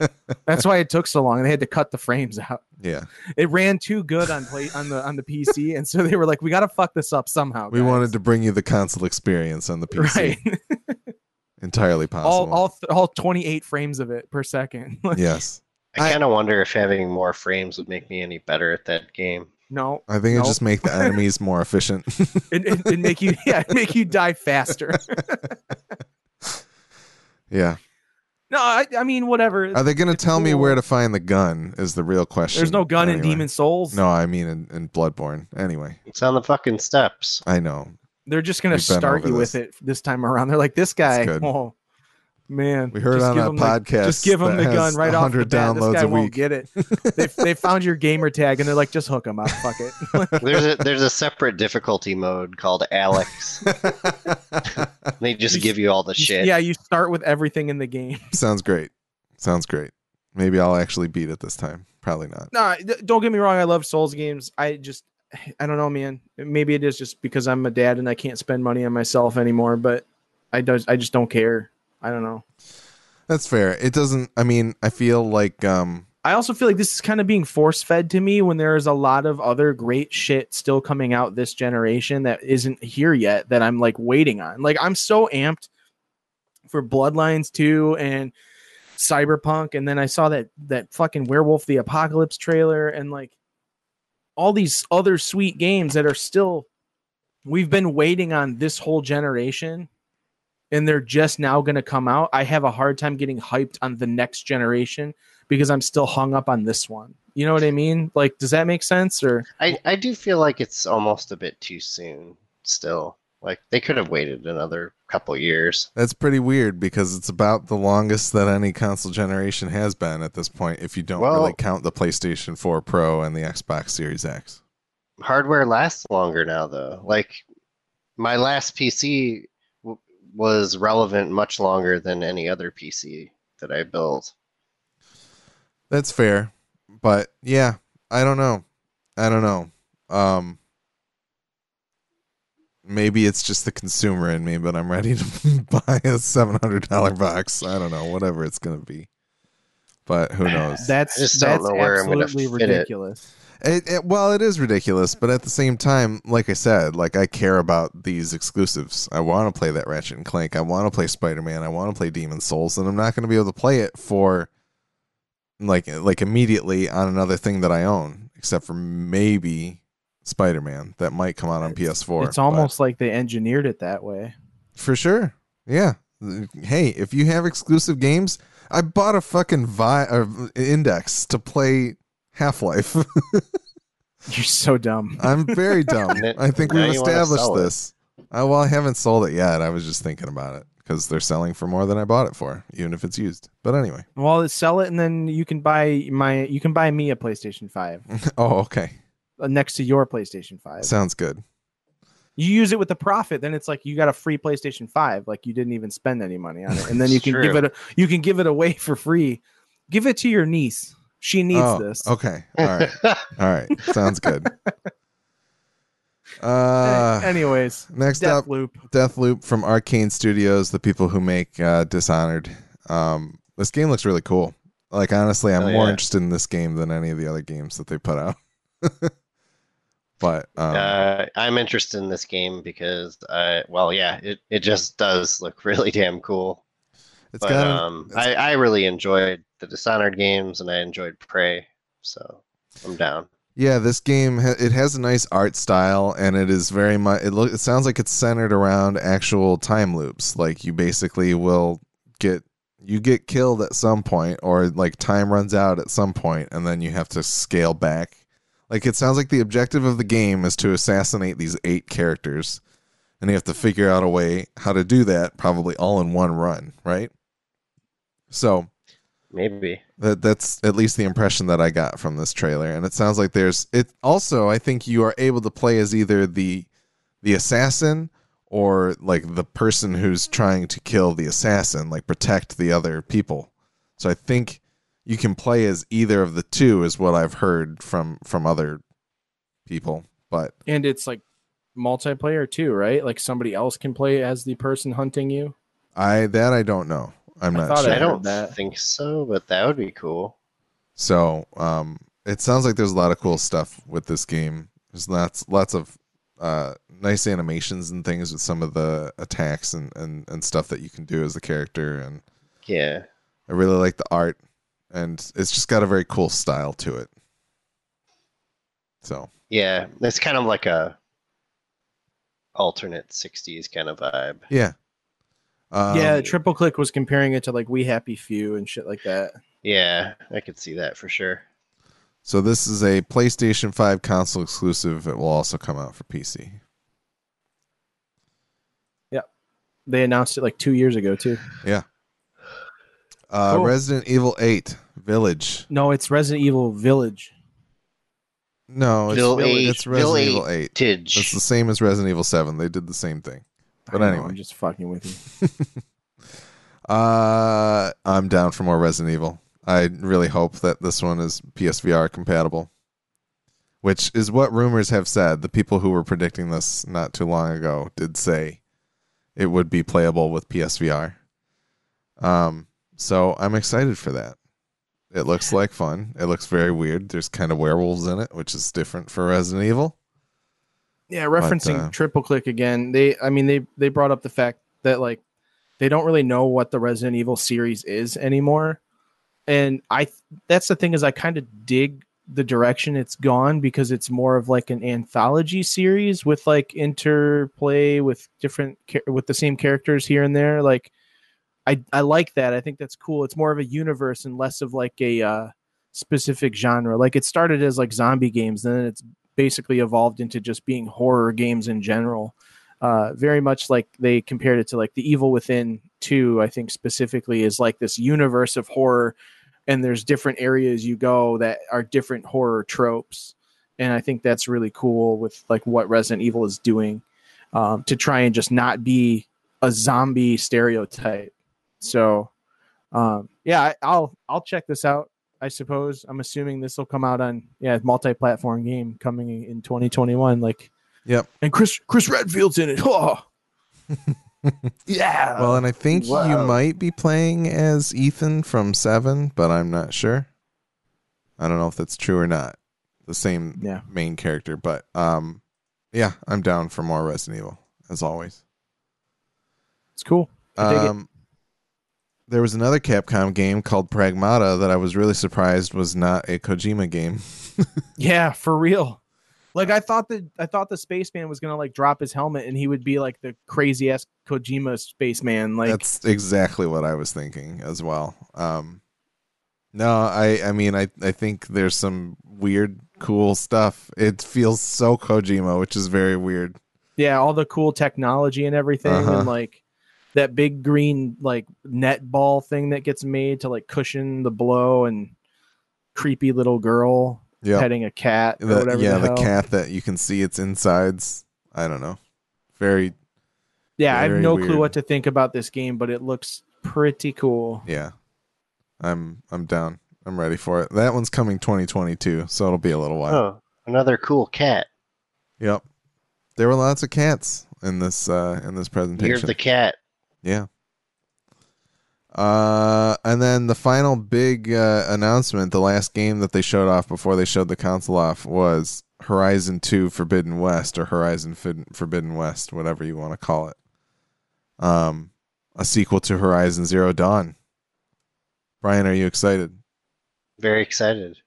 that's why it took so long. They had to cut the frames out. Yeah, It ran too good on play on the on the PC, and so they were like, "We got to fuck this up somehow." we guys." wanted to bring you the console experience on the PC. right Entirely possible. all all th- all 28 frames of it per second. yes, I I- kind of wonder if having more frames would make me any better at that game. No, I think it just make the enemies more efficient. it, it, it make you yeah make you die faster. yeah. no, I, I mean whatever. Are they going to It's tell me where to find the gun? Is the real question. There's no gun in Demon Souls. No, I mean in, in Bloodborne. Anyway, It's on the fucking steps. I know. They're just gonna We've start you this. with it this time around. They're like this guy. good. Oh man, We heard just on give a him the- podcast just give him the gun has right off the 100 bat. This downloads guy a won't week. get it. they they found your gamer tag and they're like, just hook him up. Fuck it. There's a there's a separate difficulty mode called Alex. they just give you all the shit. Yeah, you start with everything in the game. Sounds great. Sounds great. Maybe I'll actually beat it this time. Probably not. Nah, don't get me wrong. I love Souls games. I just, I don't know, man. Maybe it is just because I'm a dad and I can't spend money on myself anymore. But I does, I just don't care. I don't know. That's fair. It doesn't. I mean, I feel like um, I also feel like this is kind of being force fed to me when there is a lot of other great shit still coming out this generation that isn't here yet that I'm like waiting on. Like I'm so amped for Bloodlines 2 and Cyberpunk and then I saw that that fucking Werewolf the Apocalypse trailer and like all these other sweet games that are still we've been waiting on this whole generation and they're just now going to come out. I have a hard time getting hyped on the next generation because I'm still hung up on this one. You know what I mean? Like, does that make sense? Or I, I do feel like it's almost a bit too soon still. Like they could have waited another couple years. that's pretty weird because it's about the longest that any console generation has been at this point. If you don't Well- really count the PlayStation 4 Pro and the Xbox Series X. Hardware lasts longer now though. Like my last PC w- was relevant much longer than any other PC that I built. That's fair, but yeah, I don't know. I don't know. Um, maybe it's just the consumer in me, but I'm ready to buy a seven hundred dollar box. I don't know, whatever it's gonna be. But who knows? that's I just don't that's know where I'm gonna absolutely fit ridiculous. It, it, well, it is ridiculous, but at the same time, like I said, like I care about these exclusives. I want to play that Ratchet and Clank. I want to play Spider Man. I want to play Demon Souls, and I'm not going to be able to play it for like like immediately on another thing that I own, except for maybe Spider Man that might come out on PS4. It's almost like they engineered it that way. for sure. Yeah. Hey, if you have exclusive games, I bought a fucking vi- uh, index to play Half Life. You're so dumb. I'm very dumb. I think now we've established this. I, well, I haven't sold it yet. I was just thinking about it because they're selling for more than I bought it for, even if it's used. But anyway. Well, sell it and then you can buy my you can buy me a PlayStation 5 oh, okay. uh, next to your PlayStation 5. Sounds good. you use it with the profit, then it's like you got a free PlayStation 5 like you didn't even spend any money on it. And then you can true. give it a, you can give it away for free. Give it to your niece. She needs oh, this. Okay. All right. All right. Sounds good. Uh, Anyways, next Death up, Death Loop from Arkane Studios, the people who make uh, Dishonored. Um, this game looks really cool. Like honestly, I'm Oh, more yeah. interested in this game than any of the other games that they put out. but um, uh, I'm interested in this game because, I, well, yeah, it, it just does look really damn cool. it's But got um, it's- I, I really enjoyed the Dishonored games and I enjoyed Prey, so I'm down. yeah, this game it has a nice art style and it is very much. It look. It sounds like it's centered around actual time loops. Like you basically will get you get killed at some point or like time runs out at some point and then you have to scale back like it sounds like the objective of the game is to assassinate these eight characters and you have to figure out a way how to do that probably all in one run right So Maybe. that that's at least the impression that I got from this trailer, and it sounds like there's it. Also, I think you are able to play as either the the assassin or like the person who's trying to kill the assassin, like protect the other people. So I think you can play as either of the two, is what I've heard from from other people. But And it's like multiplayer too, right? Like somebody else can play as the person hunting you. I that I don't know. I'm not thought sure. I don't think so, but that would be cool. So um, it sounds like there's a lot of cool stuff with this game. There's lots lots of uh, nice animations and things with some of the attacks and, and, and stuff that you can do as a character, and Yeah. I really like the art, and it's just got a very cool style to it. So Yeah. It's kind of like a alternate 60s kind of vibe. yeah, um, yeah, Triple Click was comparing it to like We Happy Few and shit like that. Yeah, I could see that for sure. So this is a PlayStation Five console exclusive. It will also come out for PC. Yeah. They announced it like two years ago too. Yeah. Uh, Cool. Resident Evil Eight Village. No, it's Resident Evil Village. No, it's, Vil it's Resident Vil Evil Eight. Tidge. It's the same as Resident Evil 7. They did the same thing. But I know, anyway. I'm just fucking with you. Uh, I'm down for more Resident Evil. I really hope that this one is PSVR compatible, which is what rumors have said. The people who were predicting this not too long ago did say it would be playable with PSVR. Um, so I'm excited for that. It looks like fun. It looks very weird. There's kind of werewolves in it, which is different for Resident Evil. Yeah, referencing uh, triple click again. They, I mean, they they brought up the fact that like they don't really know what the Resident Evil series is anymore, and I that's the thing is I kind of dig the direction it's gone because it's more of like an anthology series with like interplay with different with the same characters here and there. Like, I I like that. I think that's cool. It's more of a universe and less of like a uh, specific genre. Like it started as like zombie games, then it's basically evolved into just being horror games in general. Uh, very much like they compared it to like the Evil Within 2, I think specifically is like this universe of horror, and there's different areas you go that are different horror tropes. And I think that's really cool with like what Resident Evil is doing um, to try and just not be a zombie stereotype. So, um, yeah, I, I'll I'll check this out. I suppose I'm assuming this will come out on yeah multi-platform game coming in 2021. Like, Yep. and Chris Chris Redfield's in it. Oh, yeah. Well, and I think you might be playing as Ethan from Seven, but I'm not sure. I don't know if that's true or not. The same Yeah. main character, but um, yeah, I'm down for more Resident Evil as always. it's cool. I dig it. Um, there was another Capcom game called Pragmata that I was really surprised was not a Kojima game. Yeah, for real. Like I thought that I thought the spaceman was gonna like drop his helmet and he would be like the crazy ass Kojima spaceman. Like That's exactly what I was thinking as well. Um, no, I I mean I I think there's some weird cool stuff. It feels so Kojima, which is very weird. yeah, all the cool technology and everything, Uh-huh. and like that big green like net ball thing that gets made to like cushion the blow and creepy little girl Yeah. petting a cat or The, whatever. yeah, the, the cat that you can see its insides. I don't know. Very Yeah, I have no weird. clue what to think about this game, but it looks pretty cool. yeah. I'm I'm down. I'm ready for it. That one's coming 2022, so it'll be a little while. Oh, another cool cat. Yep. There were lots of cats in this uh in this presentation. Year of the cat. Yeah. Uh, and then the final big uh, announcement, the last game that they showed off before they showed the console off was Horizon 2 Forbidden West or Horizon Forbidden West, whatever you want to call it. Um, a sequel to Horizon Zero Dawn. Brian, are you excited? Very excited.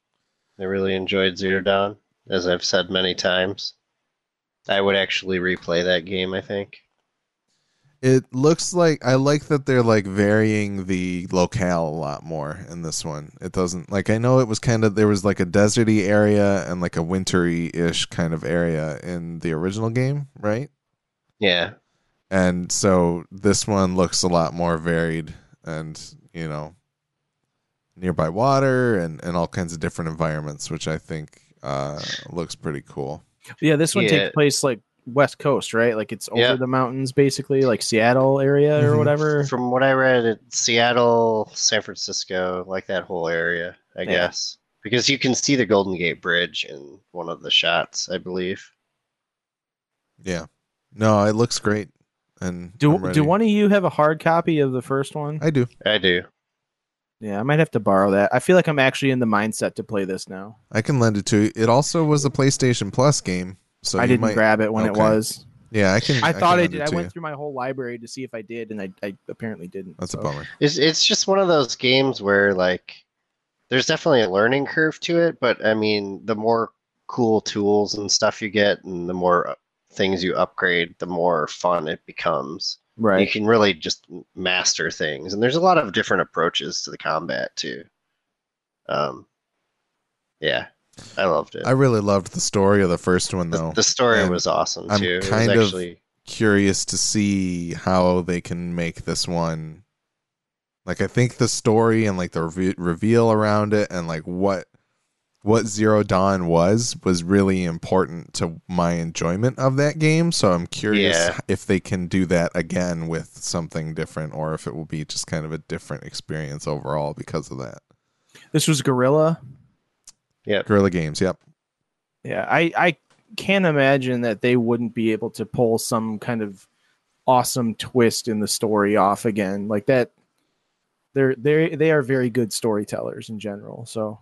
I really enjoyed Zero Dawn, as I've said many times. I would actually replay that game, I think. It looks like I like that they're like varying the locale a lot more in this one. It doesn't like I know it was kind of there was like a deserty area and like a wintry ish kind of area in the original game, right? Yeah. And so this one looks a lot more varied and you know nearby water and, and all kinds of different environments, which I think uh, looks pretty cool. Yeah, this one Yeah. takes place like west coast, right? Like it's over Yeah. the mountains, basically, like Seattle area or Mhm. whatever. From what I read, it's Seattle, San Francisco, like that whole area, I Yeah. guess. Because you can see the Golden Gate Bridge in one of the shots, I believe. Yeah. No, it looks great. And Do I'm do one of you have a hard copy of the first one? I do. I do. Yeah, I might have to borrow that. I feel like I'm actually in the mindset to play this now. I can lend it to you. It also was a PlayStation Plus game. So I didn't might, grab it when it was. Yeah, I can. I can thought I did. I went you. through my whole library to see if I did, and I, I apparently didn't. That's so. a bummer. It's it's just one of those games where like there's definitely a learning curve to it, but I mean the more cool tools and stuff you get and the more uh, things you upgrade, the more fun it becomes. Right. You can really just master things, and there's a lot of different approaches to the combat too. Um, yeah, I loved it. I really loved the story of the first one, though. the story and was awesome I'm too. It was kind of- actually Curious to see how they can make this one. Like, I think the story and like the reve- reveal around it and like what what Zero Dawn was was really important to my enjoyment of that game. So I'm curious Yeah. if they can do that again with something different, or if it will be just kind of a different experience overall because of that. This was Guerrilla. Guerrilla Games, yep. Yeah, I I can't imagine that they wouldn't be able to pull some kind of awesome twist in the story off again like that. They're they they are very good storytellers in general. So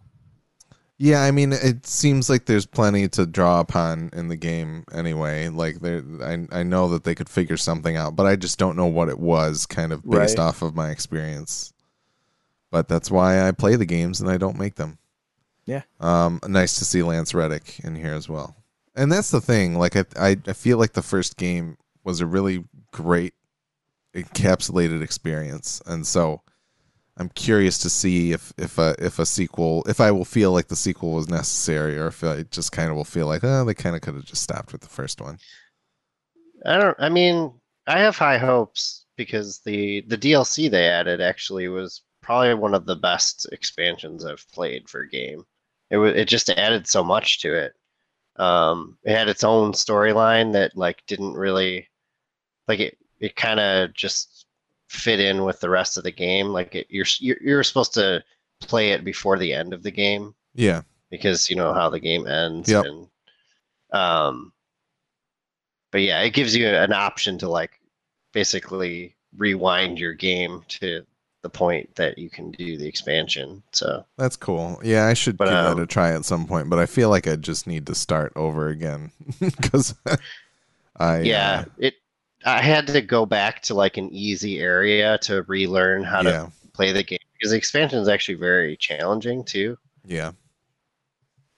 Yeah, I mean, it seems like there's plenty to draw upon in the game anyway. Like, there, I I know that they could figure something out, but I just don't know what it was, kind of based Right. off of my experience. But that's why I play the games and I don't make them. Yeah. Um, nice to see Lance Reddick in here as well. And that's the thing. Like, I I, I feel like the first game was a really great encapsulated experience, and so. I'm curious to see if if a if a sequel if I will feel like the sequel was necessary or if I just kind of will feel like oh they kind of could have just stopped with the first one. I don't. I mean, I have high hopes because the the DLC they added actually was probably one of the best expansions I've played for a game. It was. It just added so much to it. Um, it had its own storyline that like didn't really, like it. It kind of just fit in with the rest of the game. Like it, you're you're you're supposed to play it before the end of the game Yeah, because you know how the game ends Yep. and um but yeah it gives you an option to like basically rewind your game to the point that you can do the expansion so that's cool. Yeah, I should But, give um, that a try at some point, but I feel like I just need to start over again because I yeah uh, it i had to go back to like an easy area to relearn how yeah to play the game because the expansion is actually very challenging too yeah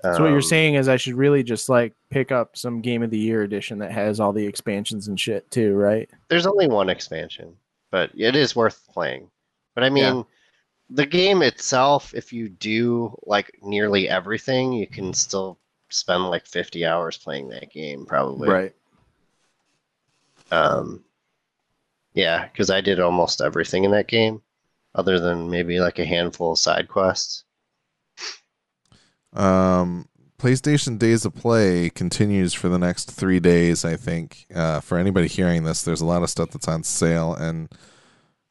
So what you're Um, saying is I should really just like pick up some Game of the Year edition that has all the expansions and shit too, right? there's only one expansion, but it is worth playing. But I mean, the game itself, if you do like nearly everything, you can still spend like 50 hours playing that game, probably. Right. Um, yeah, because I did almost everything in that game, other than maybe like a handful of side quests. Um, PlayStation Days of Play continues for the next three days. I think uh, for anybody hearing this, there's a lot of stuff that's on sale, and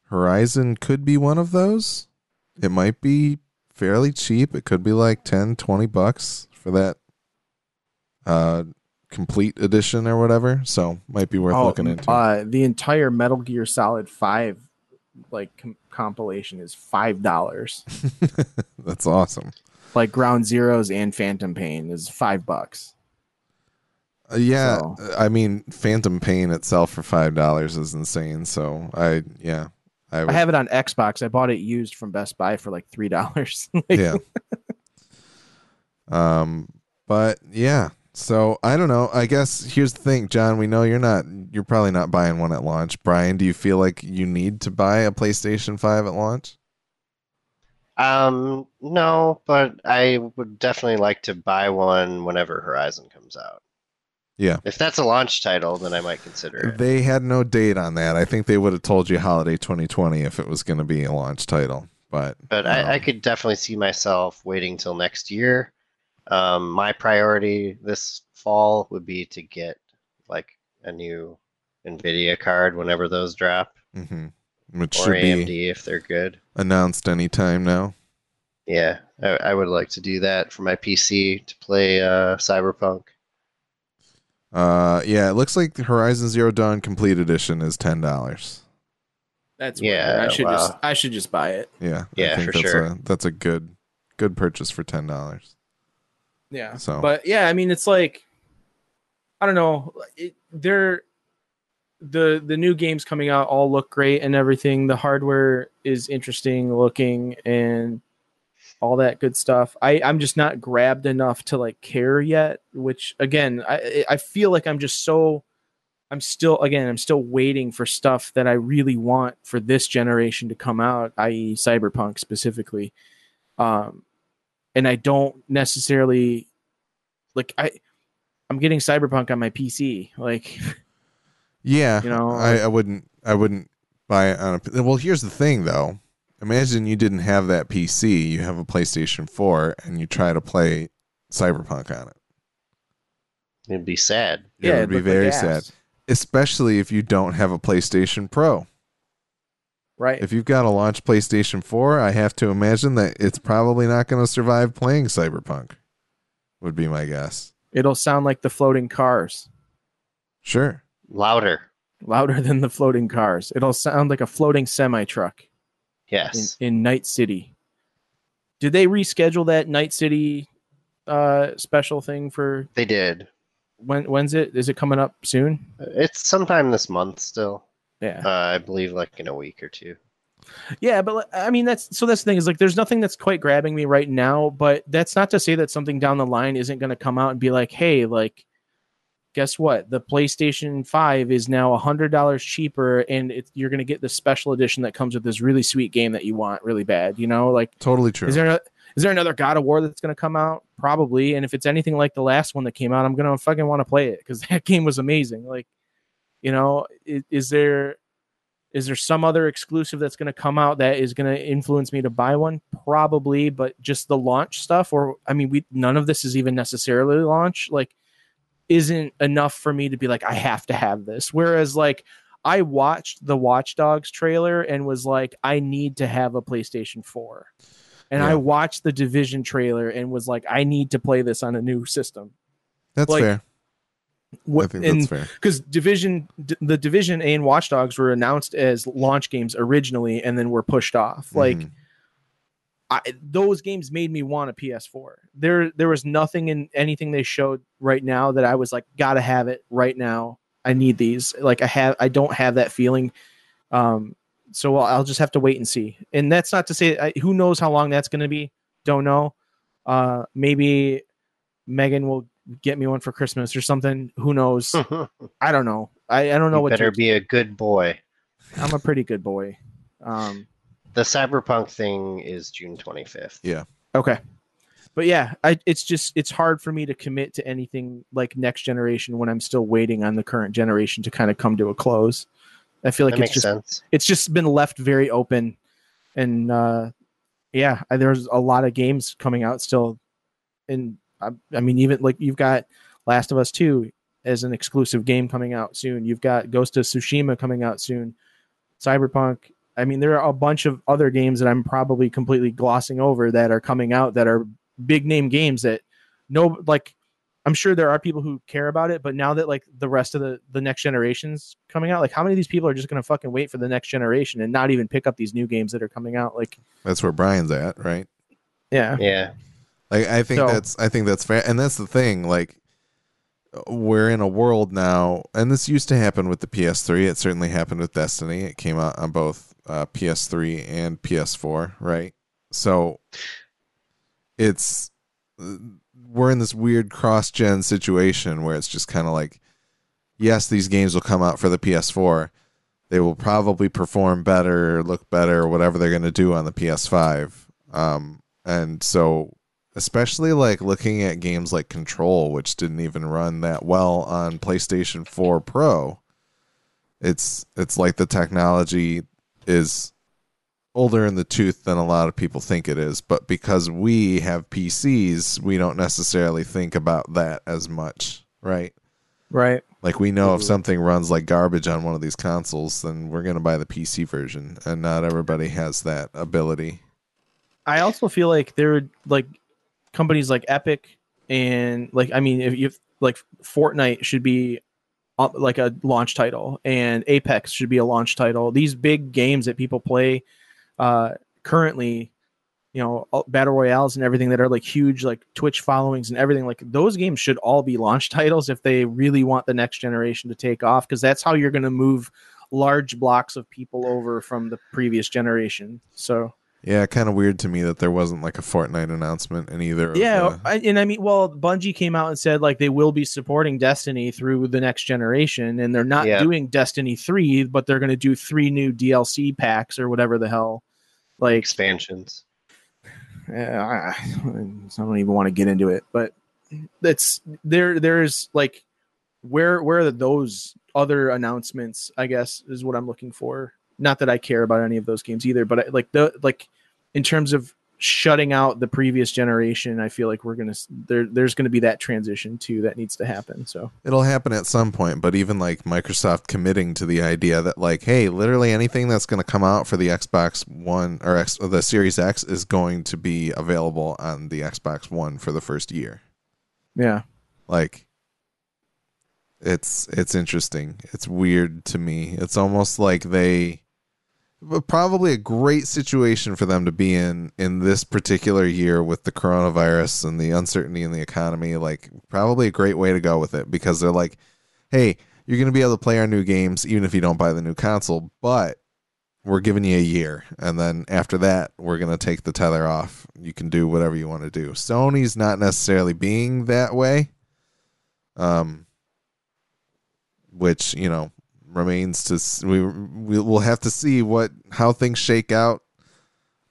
Horizon could be one of those. It might be fairly cheap. It could be like 10, 20 bucks for that uh, complete edition or whatever. So might be worth looking into. Uh, the entire Metal Gear Solid Five like com- compilation is five dollars. that's awesome. like Ground Zeroes and Phantom Pain is five bucks. Uh, yeah, So- I mean, Phantom Pain itself for five dollars is insane. So I, yeah, I, I have it on Xbox. I bought it used from Best Buy for like three dollars. yeah. um, but yeah. So I don't know. I guess here's the thing, John. We know you're not. You're probably not buying one at launch. Brian, do you feel like you need to buy a PlayStation Five at launch? Um, no, but I would definitely like to buy one whenever Horizon comes out. Yeah. If that's a launch title, then I might consider it. They had no date on that. I think they would have told you holiday 2020 if it was going to be a launch title. But But um, I, I could definitely see myself waiting till next year. Um, my priority this fall would be to get like a new Nvidia card whenever those drop, mhm. which or should AMD be if they're good. announced anytime now. Yeah, I, I would like to do that for my PC to play uh, Cyberpunk. Uh, yeah, it looks like Horizon Zero Dawn Complete Edition is ten dollars. That's Yeah, weird. I should wow. just I should just buy it. Yeah, Yeah, I think for that's sure. A, that's a good good purchase for ten dollars. Yeah. So- but yeah, I mean, it's like, I don't know. It, they're the the new games coming out all look great and everything. The hardware is interesting looking and all that good stuff. I I'm just not grabbed enough to like care yet. Which again, I I feel like I'm just so. I'm still again. I'm still waiting for stuff that I really want for this generation to come out, i.e., Cyberpunk specifically. Um, and I don't necessarily like I I'm getting Cyberpunk on my PC. Like Yeah, You know, I, I wouldn't I wouldn't buy it on a. Well, here's the thing though. Imagine you didn't have that PC. You have a PlayStation Four, and you try to play Cyberpunk on it. It'd be sad. It would it'd be look like very sad, especially if you don't have a PlayStation Pro. Right. If you've got a launch PlayStation 4, I have to imagine that it's probably not going to survive playing Cyberpunk. Would be my guess. It'll sound like the floating cars. Sure. Louder. Louder than the floating cars. It'll sound like a floating semi truck in, Yes. in Night City. Did they reschedule that Night City uh special thing for They did. when when's it? Is it coming up soon? It's sometime this month still. Yeah. Uh, I believe like in a week or two. Yeah, but I mean that's so that's the thing is like there's nothing that's quite grabbing me right now, but that's not to say that something down the line isn't going to come out and be like, "Hey, like guess what? The PlayStation 5 is now $100 cheaper and it, you're going to get the special edition that comes with this really sweet game that you want really bad." You know, like Totally true. is there a, is there another God of War that's going to come out? Probably. And if it's anything like the last one that came out, I'm going to fucking want to play it because that game was amazing. Like, you know, is, is there is there some other exclusive that's going to come out that is going to influence me to buy one? Probably, but just the launch stuff, or I mean, we none of this is even necessarily launch. Like, isn't enough for me to be like, I have to have this. Whereas, like, I watched the Watch Dogs trailer and was like, I need to have a PlayStation 4. And Yeah. I watched the Division trailer and was like, I need to play this on a new system. that's like, fair. I think that's fair. because Division, d- the Division and Watch Dogs were announced as launch games originally, and then were pushed off. Like Mhm. I, those games made me want a PS4. There, there was nothing in anything they showed right now that I was like, gotta have it right now. I need these. Like I have, I don't have that feeling. Um, so I'll, I'll just have to wait and see. And that's not to say I, who knows how long that's going to be. Don't know. Uh, maybe Megan will get me one for Christmas or something. Who knows? I don't know. I, I don't know you what. better To, be a good boy. I'm a pretty good boy. Um, The Cyberpunk thing is June 25th. Yeah. Okay. But yeah, I, it's just it's hard for me to commit to anything like next generation when I'm still waiting on the current generation to kind of come to a close. I feel like that it's makes just sense. it's just been left very open, and uh, yeah, I, there's a lot of games coming out still, and I, I mean even like you've got Last of Us Two as an exclusive game coming out soon. You've got Ghost of Tsushima coming out soon, Cyberpunk. I mean, there are a bunch of other games that I'm probably completely glossing over that are coming out that are big name games that no like I'm sure there are people who care about it, but now that like the rest of the the next generation's coming out, like how many of these people are just gonna fucking wait for the next generation and not even pick up these new games that are coming out? Like, That's where Brian's at, right? yeah, Yeah. Like I think So- that's I think that's fair, and that's the thing. Like we're in a world now, and this used to happen with the PS3. It certainly happened with Destiny. It came out on both uh, PS3 and PS4, right? So it's we're in this weird cross-gen situation where it's just kind of like, yes, these games will come out for the PS4. They will probably perform better, look better, whatever they're going to do on the PS5. Um, and so especially like looking at games like Control, which didn't even run that well on PlayStation 4 Pro. It's it's like the technology is older in the tooth than a lot of people think it is, but because we have PCs, we don't necessarily think about that as much, right? Right. Like we know if something runs like garbage on one of these consoles, then we're going to buy the PC version, and not everybody has that ability. I also feel like there are like companies like Epic and like I mean if you like Fortnite should be like a launch title and Apex should be a launch title. These big games that people play uh currently you know battle royales and everything that are like huge like Twitch followings and everything like those games should all be launch titles if they really want the next generation to take off because that's how you're going to move large blocks of people over from the previous generation. So Yeah, kind of weird to me that there wasn't like a Fortnite announcement in either. Of Yeah, the- I, and I mean, well, Bungie came out and said like they will be supporting Destiny through the next generation, and they're not Yeah. doing Destiny three, but they're going to do three new DLC packs or whatever the hell. Like, Expansions. yeah, I, I don't even want to get into it, but it's there. There's like where where are those other announcements? I guess is what I'm looking for. Not that I care about any of those games either, but I, like the like in terms of shutting out the previous generation, I feel like we're gonna there. There's gonna be that transition too that needs to happen. So It'll happen at some point, but even like Microsoft committing to the idea that like, hey, literally anything that's going to come out for the Xbox One or X, the Series X is going to be available on the Xbox One for the first year. yeah, Like, it's it's interesting. It's weird to me. It's almost like they, probably a great situation for them to be in in this particular year with the coronavirus and the uncertainty in the economy. Like, probably a great way to go with it because they're like, hey, you're going to be able to play our new games even if you don't buy the new console, but we're giving you a year and then after that we're going to take the tether off you can do whatever you want to do sony's not necessarily being that way um which you know remains to we we will have to see what how things shake out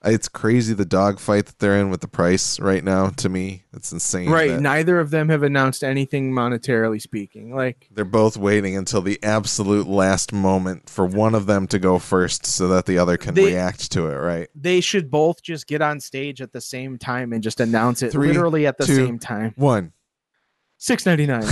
it's crazy the dogfight that they're in with the price right now to me it's insane right. that Neither of them have announced anything monetarily speaking. Like, they're both waiting until the absolute last moment for one of them to go first so that the other can They- react to it right they should both just get on stage at the same time and just announce it Three, literally at the two, same time. one Six ninety nine.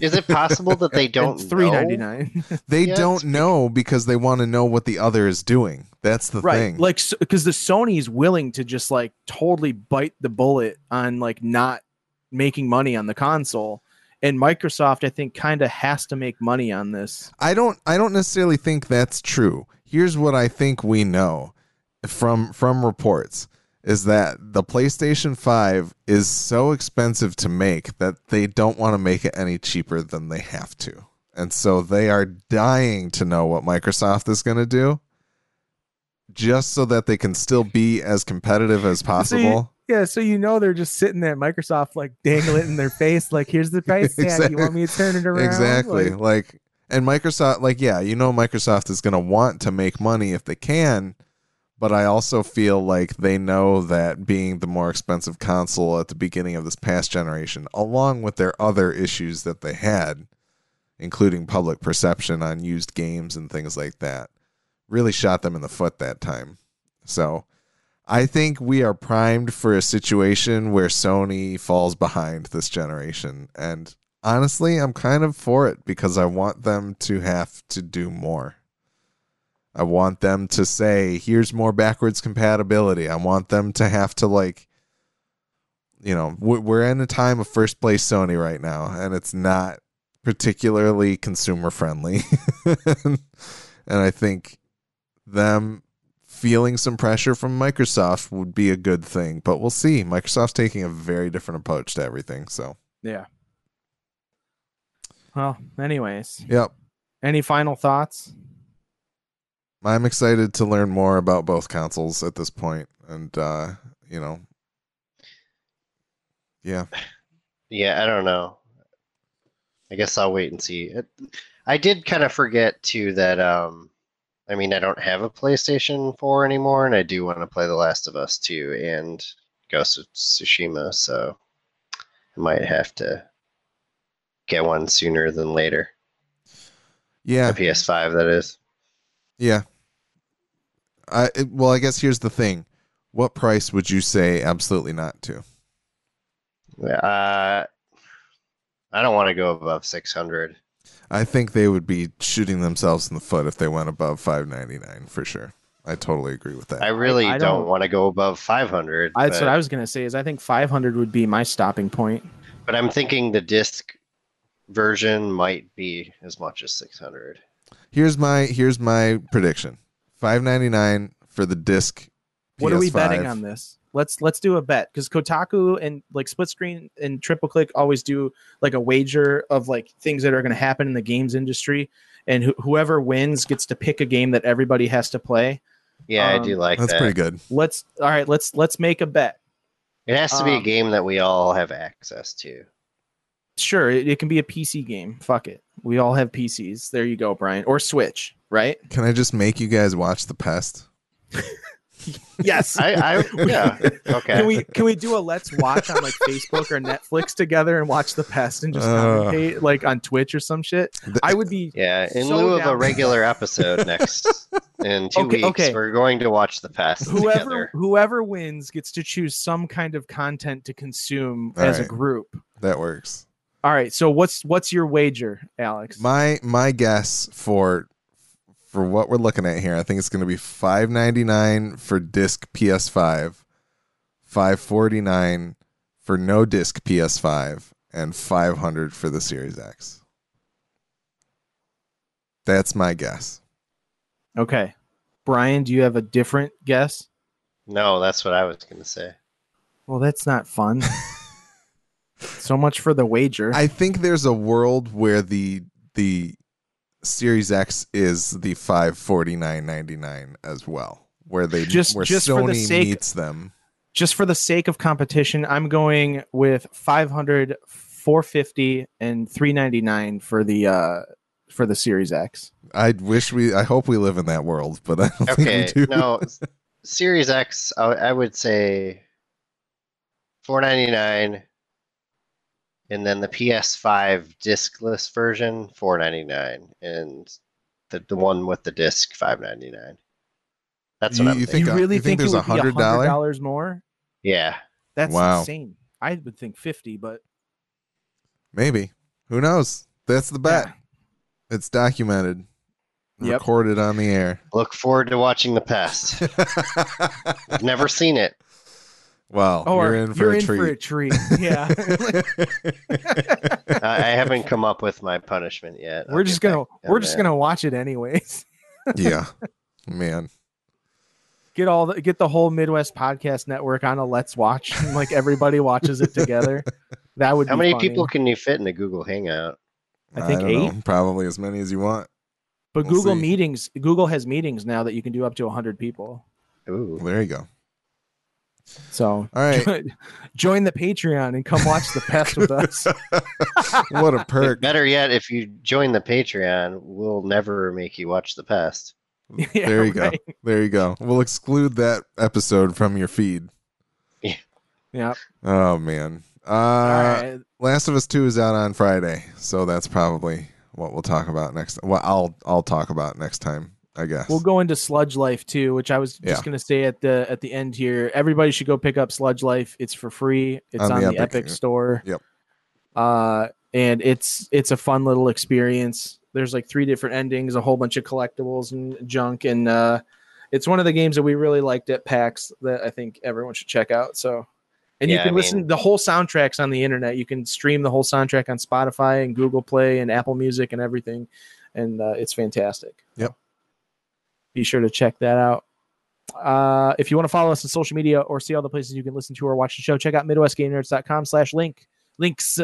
Is it possible that they don't three ninety nine? They Yeah, don't know because they want to know what the other is doing. That's the right thing. like because the sony's willing to just like totally bite the bullet on like not making money on the console and microsoft i think kind of has to make money on this I don't I don't necessarily think that's true. Here's what I think we know from from reports is that the PlayStation 5 is so expensive to make that they don't want to make it any cheaper than they have to. And so they are dying to know what Microsoft is going to do just so that they can still be as competitive as possible. yeah so you know they're just sitting there at microsoft like dangling it in their face like here's the price tag Exactly. you want me to turn it around Exactly. Like, Like, and Microsoft, like, yeah, you know, Microsoft is going to want to make money if they can, but I also feel like they know that being the more expensive console at the beginning of this past generation, along with their other issues that they had, including public perception on used games and things like that, really shot them in the foot that time. So. I think we are primed for a situation where Sony falls behind this generation. And honestly, I'm kind of for it because I want them to have to do more. I want them to say, here's more backwards compatibility. I want them to have to, like, you know, we- we're in a time of first place Sony right now, and it's not particularly consumer friendly. and I think them feeling some pressure from Microsoft would be a good thing, but we'll see. Microsoft's taking a very different approach to everything. So, yeah well anyways yep. any final thoughts I'm excited to learn more about both consoles at this point, and uh, you know, yeah, Yeah, I don't know. I guess I'll wait and see. It, I did kind of forget too that um I mean I don't have a PlayStation 4 anymore and I do want to play The Last of Us 2 and Ghost of Tsushima, so I might have to get one sooner than later. yeah, A PS5 that is. yeah. I it- well, I guess here's the thing. What price would you say absolutely not to? Uh, I don't want to go above 600. I think they would be shooting themselves in the foot if they went above 599 for sure. I totally agree with that. I really I don't, don't- want to go above 500. That's but, what I was gonna say. Is I think 500 would be my stopping point. but I'm thinking the disc version might be as much as 600. here's my here's my prediction. 599 for the disc What are we betting on this? Let's let's do a bet because Kotaku and like Split Screen and Triple Click always do like a wager of like things that are going to happen in the games industry, and wh- whoever wins gets to pick a game that everybody has to play. Yeah, I Um, do like That's that. pretty good. Let's all right. Let's let's make a bet. It has to be a Um, game that we all have access to. Sure, it, it can be a PC game. Fuck it. We all have PCs. There you go, Brian. Or Switch, right? Can I just make you guys watch The Pest? Yes. I, I yeah, okay. Can we can we do a let's watch on like Facebook or Netflix together and watch the pest and just Uh. commentate like on Twitch or some shit? I would be yeah, in so lieu of a regular episode next in two Okay, weeks, okay. we're going to watch the Pest. whoever together. whoever wins gets to choose some kind of content to consume All as a group. That works. All right. So what's what's your wager, Alex? My my guess for for what we're looking at here, I think it's going to be 599 for disc PS5, 549 for no disc PS5, and 500 for the Series X. That's my guess. okay. Brian, do you have a different guess? No, that's what I was going to say. Well, that's not fun. so much for the wager. I think there's a world where the the Series X is the 549.99 as well, where they Just- where just for the Sony sake- meets them. Just for the sake of competition, I'm going with 500, 450, and 399 for the uh for the Series X. I wish we. I hope we live in that world, but I don't Okay, think we do. no, Series X, I, I would say four ninety nine, and then the PS5 discless version four ninety nine, and the the one with the disc five ninety nine. That's what You- I'm you thinking. think- you really you think think, there's a $100? hundred dollars more? Yeah, That's Wow. insane. I would think fifty, but Maybe. Who knows? That's the bet. yeah. It's documented, Yep. recorded on the air. look forward to watching the pest. I've never seen it. Well, oh, Or you're in for a treat. for a treat. Yeah. I, I haven't come up with my punishment yet. We're get just gonna back we're just that. gonna watch it anyways. yeah, man. Get all the get the whole Midwest podcast network on a let's watch. and, like everybody watches it together. That would How be many funny. people can you fit in a Google Hangout? I think don't eight. know. Probably as many as you want. But We'll Google see. meetings Google has meetings now that you can do up to hundred people. Ooh. There you go. So All right. join, join the Patreon and come watch the pest with us. what a perk. Better yet, if you join the Patreon, we'll never make you watch the pest. Yeah, there you go. There you go. We'll exclude that episode from your feed. Yeah. Oh man. Uh All right. Last of Us 2 is out on Friday, so that's probably what we'll talk about next. Well, I'll I'll talk about next time, I guess. We'll go into Sludge Life too, which I was just Yeah. going to say at the at the end here. Everybody should go pick up Sludge Life. It's for free. It's On on, the the, Epic. Epic, store. Yep. Uh, and it's it's a fun little experience. There's like three different endings, a whole bunch of collectibles and junk, and uh, it's one of the games that we really liked at PAX that I think everyone should check out. So. And you can I listen mean- the whole soundtracks on the internet. You can stream the whole soundtrack on Spotify and Google Play and Apple Music and everything, and uh, it's fantastic Yep. Be sure to check that out. Uh, if you want to follow us on social media or see all the places you can listen to or watch the show, check out MidwestGameNerds.com slash link links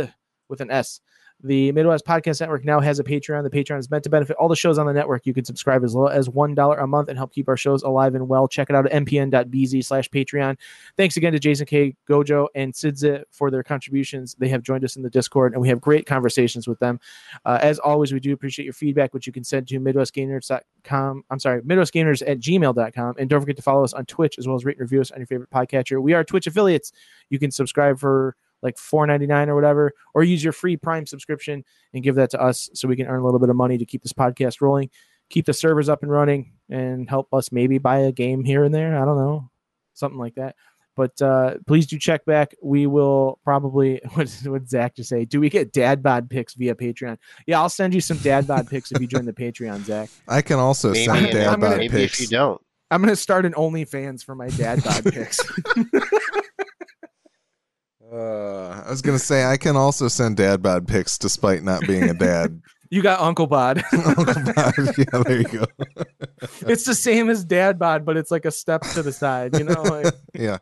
with an S. The Midwest Podcast Network now has a Patreon. The Patreon is meant to benefit all the shows on the network. You can subscribe as low as $1 a month and help keep our shows alive and well. Check it out at mpn.bz slash Patreon. Thanks again to Jason K, Gojo, and Sidza for their contributions. They have joined us in the Discord, and we have great conversations with them. Uh, as always, we do appreciate your feedback, which you can send to MidwestGameNerds.com. I'm sorry, MidwestGameNerds at gmail.com. And don't forget to follow us on Twitch as well as rate and review us on your favorite podcatcher. We are Twitch affiliates. You can subscribe for like $4.99 or whatever, or use your free Prime subscription and give that to us so we can earn a little bit of money to keep this podcast rolling. keep the servers up and running and help us maybe buy a game here and there. I don't know, something like that. But uh, please do check back. We will probably what what Zach just say? Do we get dad bod pics via Patreon? Yeah, I'll send you some dad bod pics if you join the Patreon, Zach. I can also Maybe, send dad I'm bod maybe if you don't. I'm gonna start an OnlyFans for my dad bod pics. Uh, I was gonna say I can also send dad bod pics despite not being a dad. you got Uncle Bod. Uncle bod, yeah, there you go. it's the same as dad bod, but it's like a step to the side. You know, like, yeah,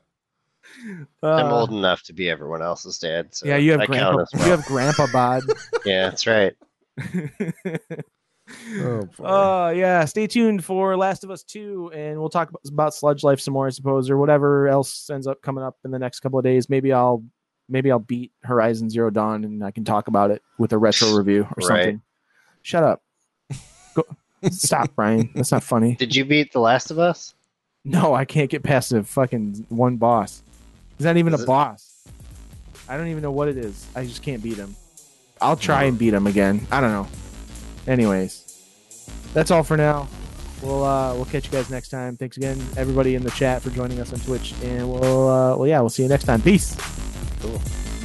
I'm uh, old enough to be everyone else's dad. So yeah, you have I grandpa. count as well. You have grandpa bod. Yeah, that's right. oh. Uh yeah, stay tuned for Last of Us 2 and we'll talk about, about Sludge Life some more I suppose or whatever else ends up coming up in the next couple of days. Maybe I'll maybe I'll beat Horizon Zero Dawn and I can talk about it with a retro review or Right. something. Shut up. Go stop, Brian. That's not funny. Did you beat The Last of Us? No, I can't get past the fucking one boss. He's not even Is a it- boss. I don't even know what it is. I just can't beat him. I'll try and beat him again. I don't know. Anyways, that's all for now. We'll uh, we'll catch you guys next time. Thanks again, everybody in the chat for joining us on Twitch, and we'll uh, well yeah, we'll see you next time. Peace cool.